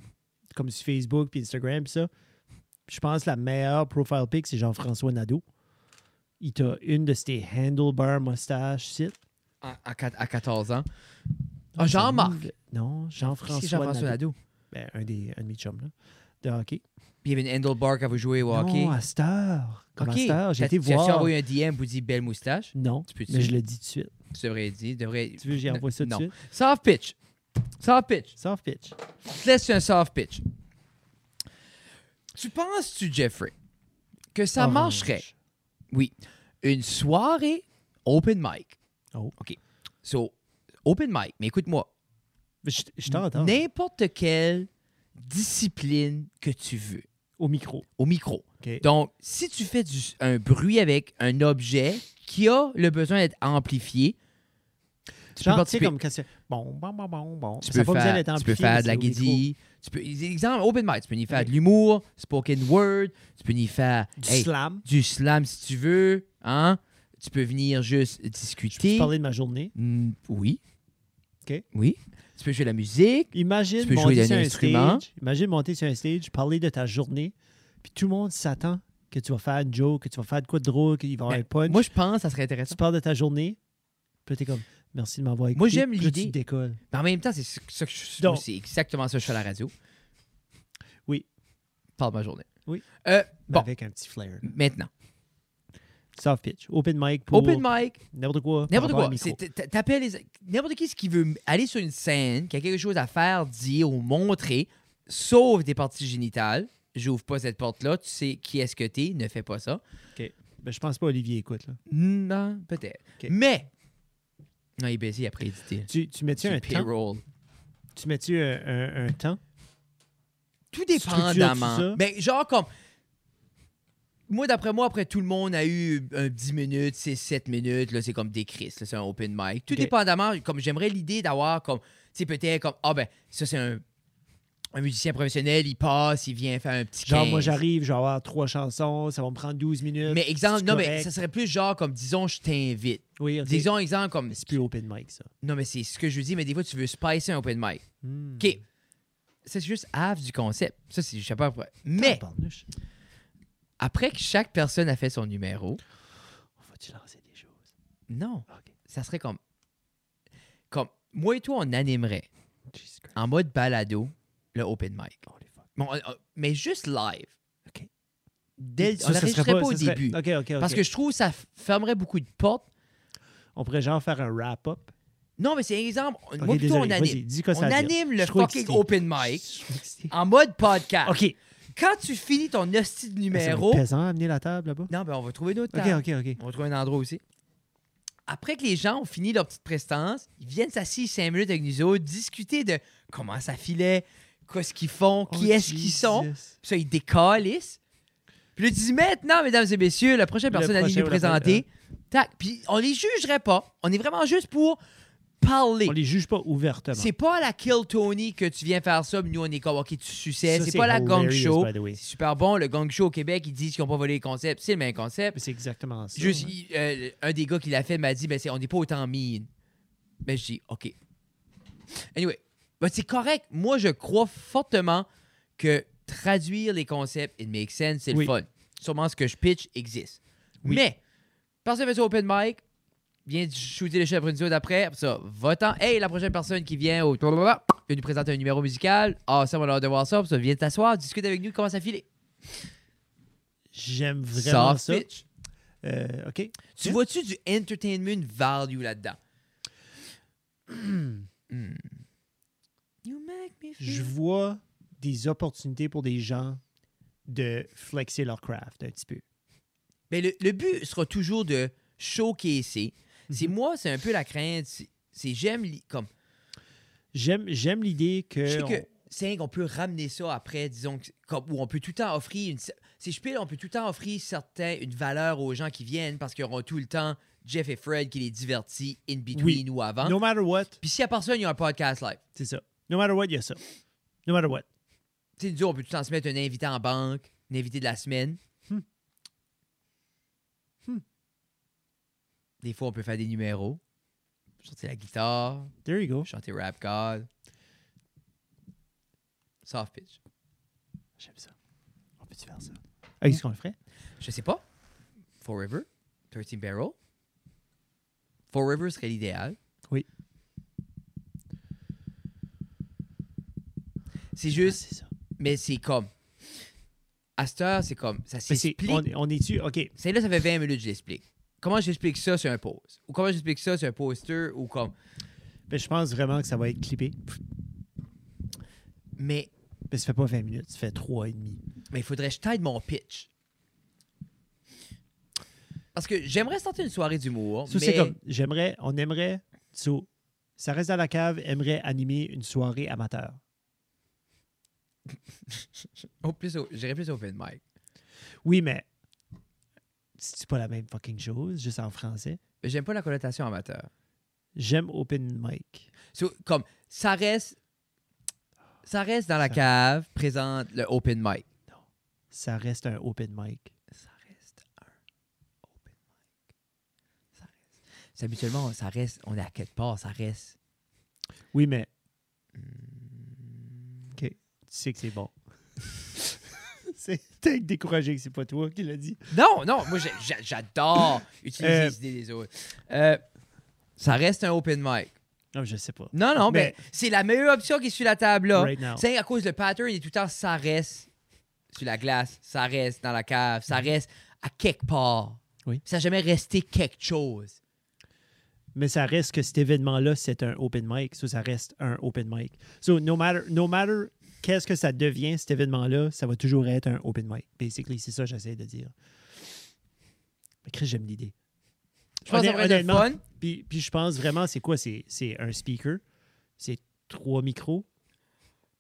comme sur Facebook puis Instagram, pis ça. Je pense que la meilleure profile pic, c'est Jean-François Nadeau. Il t'a une de ses handlebar moustaches, sit. à, à quat- à 14 ans. Ah, Jean-Marc. Non, Jean-François Jean-François Nadeau. Nadeau. Ben, un, des, un de mes chums, là, de hockey. Puis il y avait une Handlebar quand vous jouez au hockey. Non, à Star. Comme Ok. à Star, j'ai été tu as-tu voir. envoyé un DM pour dire belle moustache? Non, Tu peux mais je le dis tout de suite. Tu devrais dire. Devrais... Tu veux que j'y envoie ça tout de suite? Soft pitch. Soft pitch. Soft pitch. Je te laisse un soft pitch. Tu penses-tu, Jeffrey, que ça Orange. marcherait? Oui. Une soirée open mic. Oh. OK. So, open mic, mais écoute-moi. Je, je t'entends. N'importe quelle discipline que tu veux Au micro. au micro. Donc, si tu fais du- un bruit avec un objet qui a le besoin d'être amplifié, tu peux Genre, tu sais, participer. comme quand c'est. Bon, bon, bon, bon, bon. Tu peux, faire, tu peux faire de la guédille. Tu peux, exemple, open mic, tu peux y faire de l'humour, spoken word, tu peux y faire Du hey, slam. du slam si tu veux, hein? Tu peux venir juste Je peux discuter. parler de ma journée. Oui. OK. Oui. Tu peux jouer de la musique. Imagine Tu peux monter jouer sur un instrument. stage. Imagine monter sur un stage, parler de ta journée, puis tout le monde s'attend que tu vas faire une joke, que tu vas faire de quoi de drôle, qu'il va y avoir Ben, un punch. Moi, je pense que ça serait intéressant. tu parles de ta journée, puis t'es comme, merci de m'avoir écouté. Moi, j'aime l'idée. tu décolles. Mais en même temps, c'est ça que je- c'est exactement ça que je fais à la radio. Oui. Parle de ma journée. Oui. Euh, bon, Avec un petit flair. maintenant. Soft pitch. Open mic pour Open mic, n'importe quoi. n'importe quoi. T'appelles les- n'importe qui qui veut aller sur une scène, qui a quelque chose à faire, dire ou montrer, sauf des parties génitales. J'ouvre pas cette porte-là. Tu sais qui est-ce que t'es. Ne fais pas ça. Ben, je pense pas Olivier écoute. Là. Non, peut-être. Ok. Mais. Non, il est baissé après édité. Tu, tu mets-tu un le temps? payroll. Tu mets-tu un, un- un temps? Tout dépendamment. ça? Ben, genre comme. Moi, d'après moi, après tout le monde a eu un 10 minutes, c'est 7 minutes, là, c'est comme des crises, là, c'est un open mic. Tout dépendamment, comme j'aimerais l'idée d'avoir comme, tu sais, peut-être comme, ah ben, ça c'est un, un musicien professionnel, il passe, il vient faire un petit Genre, 15. moi, j'arrive, je vais avoir trois chansons, ça va me prendre 12 minutes. Mais exemple, non, mais ça serait plus genre comme, disons, je t'invite. Oui, ok. Disons, exemple, comme, c'est plus open mic, ça. non, mais c'est ce que je veux dire, mais des fois, tu veux spicer un open mic. Hmm. OK. C'est juste half du concept. Ça, c'est, je sais pas après. Mais. Après que chaque personne a fait son numéro, On va-tu lancer des choses? non. Ça serait comme. Comme moi et toi, on animerait en mode balado le open mic. Holy fuck. Bon, euh, euh, mais juste live. OK. Dès, Ça, on n'enregistrerait pas, au ça serait- début. Parce que je trouve que ça fermerait beaucoup de portes. On pourrait genre faire un wrap-up. Non, mais c'est un exemple. Moi, plutôt, on anime. On anime le fucking open mic en mode podcast. OK. Quand tu finis ton hostie de être numéro. pesant à amener la table là-bas? Non, ben on va trouver d'autres OK. OK, OK. On va trouver un endroit aussi. Après que les gens ont fini leur petite prestance, ils viennent s'asseoir cinq minutes avec nous autres, discuter de comment ça filait, qu'est-ce qu'ils font, qui Oh, est-ce qu'ils sont. Puis ça, ils décalissent. Puis là, tu dis maintenant, mesdames et messieurs, la prochaine personne à nous présenter. Tac. Puis on les jugerait pas. On est vraiment juste pour parler. On les juge pas ouvertement. C'est pas à la Kill Tony que tu viens faire ça, puis nous on est comme, ok, tu suçais. Ça, C'est pas la Gang Show. C'est super bon. Le Gang Show au Québec, ils disent qu'ils n'ont pas volé les concepts. C'est le même concept. Mais C'est exactement ça. Juste, ouais. il- euh, un des gars qui l'a fait m'a dit, ben, c'est- on n'est pas autant mean. Ben, je dis, OK. Anyway, ben, c'est correct. Moi, je crois fortement que traduire les concepts, it makes sense, c'est Oui. le fun. Sûrement ce que je pitch existe. Oui. Mais, personne fait ça open mic, vient shooter les chefs après nous autres après, après ça, votant. Hey, la prochaine personne qui vient au vient nous présenter un numéro musical. Ah, ça, on a hâte de voir ça. Viens t'asseoir, discute avec nous, comment ça file. J'aime vraiment Soft ça. pitch. Euh, OK. Tu Yeah. vois-tu du entertainment value là-dedans? Hmm. You make me feel- Je vois des opportunités pour des gens de flexer leur craft un petit peu. Mais le, le but sera toujours de showcaser. C'est moi, c'est un peu la crainte. c'est- j'aime comme. J'aime, j'aime l'idée que. Je sais on- que c'est qu'on peut ramener ça après, disons, comme, où on peut tout le temps offrir une. Si je peux, on peut tout le temps offrir certains, une valeur aux gens qui viennent parce qu'ils auront tout le temps Jeff et Fred qui les divertit in between Oui. ou avant. No matter what, Puis s'il y a personne, il y a un podcast live. c'est ça. No matter what, il y a ça. No matter what. Tu sais, on peut tout le temps se mettre un invité en banque, un invité de la semaine. Hmm. Hmm. Des fois, on peut faire des numéros. Chanter la guitare, There you go. chanter Rap God. Soft pitch. J'aime ça. On peut-tu faire ça? Ah, Est-ce qu'on le ferait? Je sais pas. Forever. 13 Barrel. Four Rivers serait l'idéal. Oui. C'est Ah, juste, ça. mais c'est comme. À cette heure, c'est comme. Ça c'est- s'explique. on, on est-tu. OK. C'est là, ça fait 20 minutes que je l'explique. Comment j'explique ça sur un post? Ou comment j'explique ça sur un poster? Ou comme? Ben, je pense vraiment que ça va être clippé. Mais Ben, ça fait pas 20 minutes, ça fait 3 et demi. Mais il faudrait que je t'aide mon pitch. Parce que j'aimerais sortir une soirée d'humour. Ça, mais... c'est comme. J'aimerais. On aimerait. so, ça reste dans la cave, aimerait animer une soirée amateur. Oh, plus au- J'irais plus open mic. Oui, mais. C'est pas la même fucking chose, juste en français. Mais j'aime pas la connotation amateur. J'aime open mic. So, comme, ça reste. Ça reste dans la Ça- cave, présente le open mic. Ça reste un open mic. Ça reste un open mic. Ça reste. C'est habituellement, ça reste. On est à quelque part, ça reste. Oui, mais Hmm. OK. Tu sais que c'est bon. T'es découragé que c'est pas toi qui l'as dit. Non, non, moi j'adore utiliser Euh, les idées des autres. Euh, ça reste un open mic. Non, je sais pas. Non, non, mais, Mais- c'est la meilleure option qui est sur la table là. Right. C'est à cause le pattern est tout le temps ça reste sur la glace, ça reste dans la cave, ça reste à quelque part. Oui. Ça n'a jamais resté quelque chose. Mais ça reste que cet événement-là, c'est un open mic. So, ça reste un open mic. So, no matter, no matter qu'est-ce que ça devient, cet événement-là, ça va toujours être un open mic. Basically, c'est ça que j'essaie de dire. Mais Chris, j'aime l'idée. Je pense Honnêt- honnêtement, fun. Puis, puis je pense vraiment, c'est quoi? C'est, c'est un speaker, c'est trois micros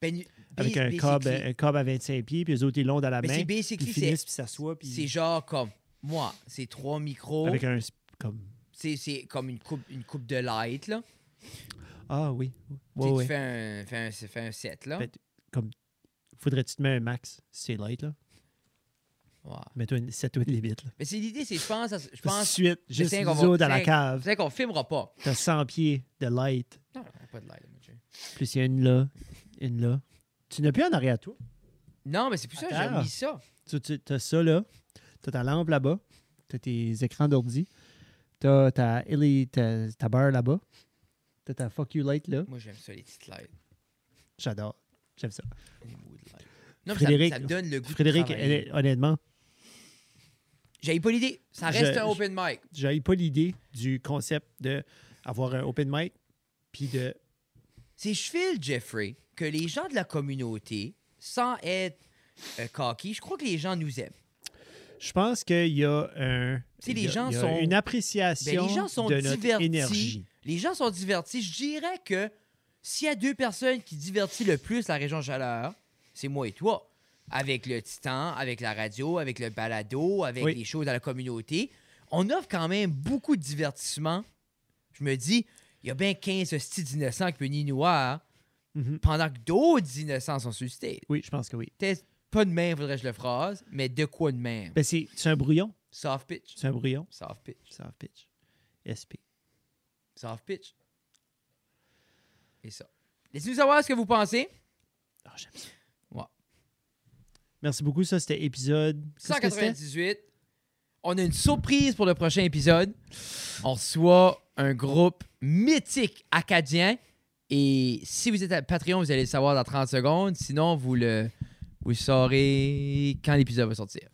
Ben, avec un cob, un cob à 25 pieds, puis eux autres, ils l'ont dans la Mais main. c'est Puis ils c'est finissent, puis s'assoient, c'est genre comme moi, c'est trois micros. avec un... Comme... C'est c'est comme une coupe, une coupe de light là. Ah oui. Tu Ouais. Tu fais un, fais un, fais un set là. Fait- Comme... Faudrait que tu te mets un max, si c'est light, là? Ouais. Mets-toi une... Limite, là. Mais c'est l'idée, c'est je pense, à- je pense, suite, juste nous dans la cave. c'est qu'on filmera pas. T'as 100 pieds de light. Non, pas de light. Plus il y a une là, une là. Tu n'as plus en arrière, toi? Non, mais c'est pour ça j'ai mis ça. Tu, tu as ça là. T'as ta lampe là-bas. T'as tes écrans d'ordi. T'as ta, LE ta, ta barre là-bas. T'as ta fuck you light là. Moi, j'aime ça, les petites lights. J'adore. J'aime ça. Non, ça, Frédéric- ça me donne le goût Frédéric, de elle honnêtement, J'ai pas l'idée. Ça Je- reste un open mic. j'avais pas l'idée du concept de avoir un open mic puis de C'est je file, Jeffrey, que les gens de la communauté, sans être euh, cocky, je crois que les gens nous aiment. Je pense qu'il y a un. Les a- gens il y a sont- une appréciation Ben, les gens sont de notre énergie. Les gens sont divertis. Je dirais que s'il y a deux personnes qui divertissent le plus la région Chaleur, c'est moi et toi. Avec le Titan, avec la radio, avec le balado, avec Oui. les choses dans la communauté. On offre quand même beaucoup de divertissement. Je me dis, il y a bien 15 hosties d'innocents qui peuvent ni noir pendant que d'autres innocents sont stage. Oui, je pense que oui. Pas de même, faudrait que je le phrase, mais de quoi de même? Ben, c'est c'est un brouillon. Soft pitch. C'est un brouillon. Soft pitch. Soft pitch. SP. Soft pitch. Et ça. Laissez-nous savoir ce que vous pensez. Ah, j'aime ça. Ouais. Merci beaucoup. Ça, c'était épisode. qu'est-ce que c'était? 198. On a une surprise pour le prochain épisode. On reçoit un groupe mythique acadien. Et si vous êtes à Patreon, vous allez le savoir dans 30 secondes. Sinon, vous le, vous le saurez quand l'épisode va sortir.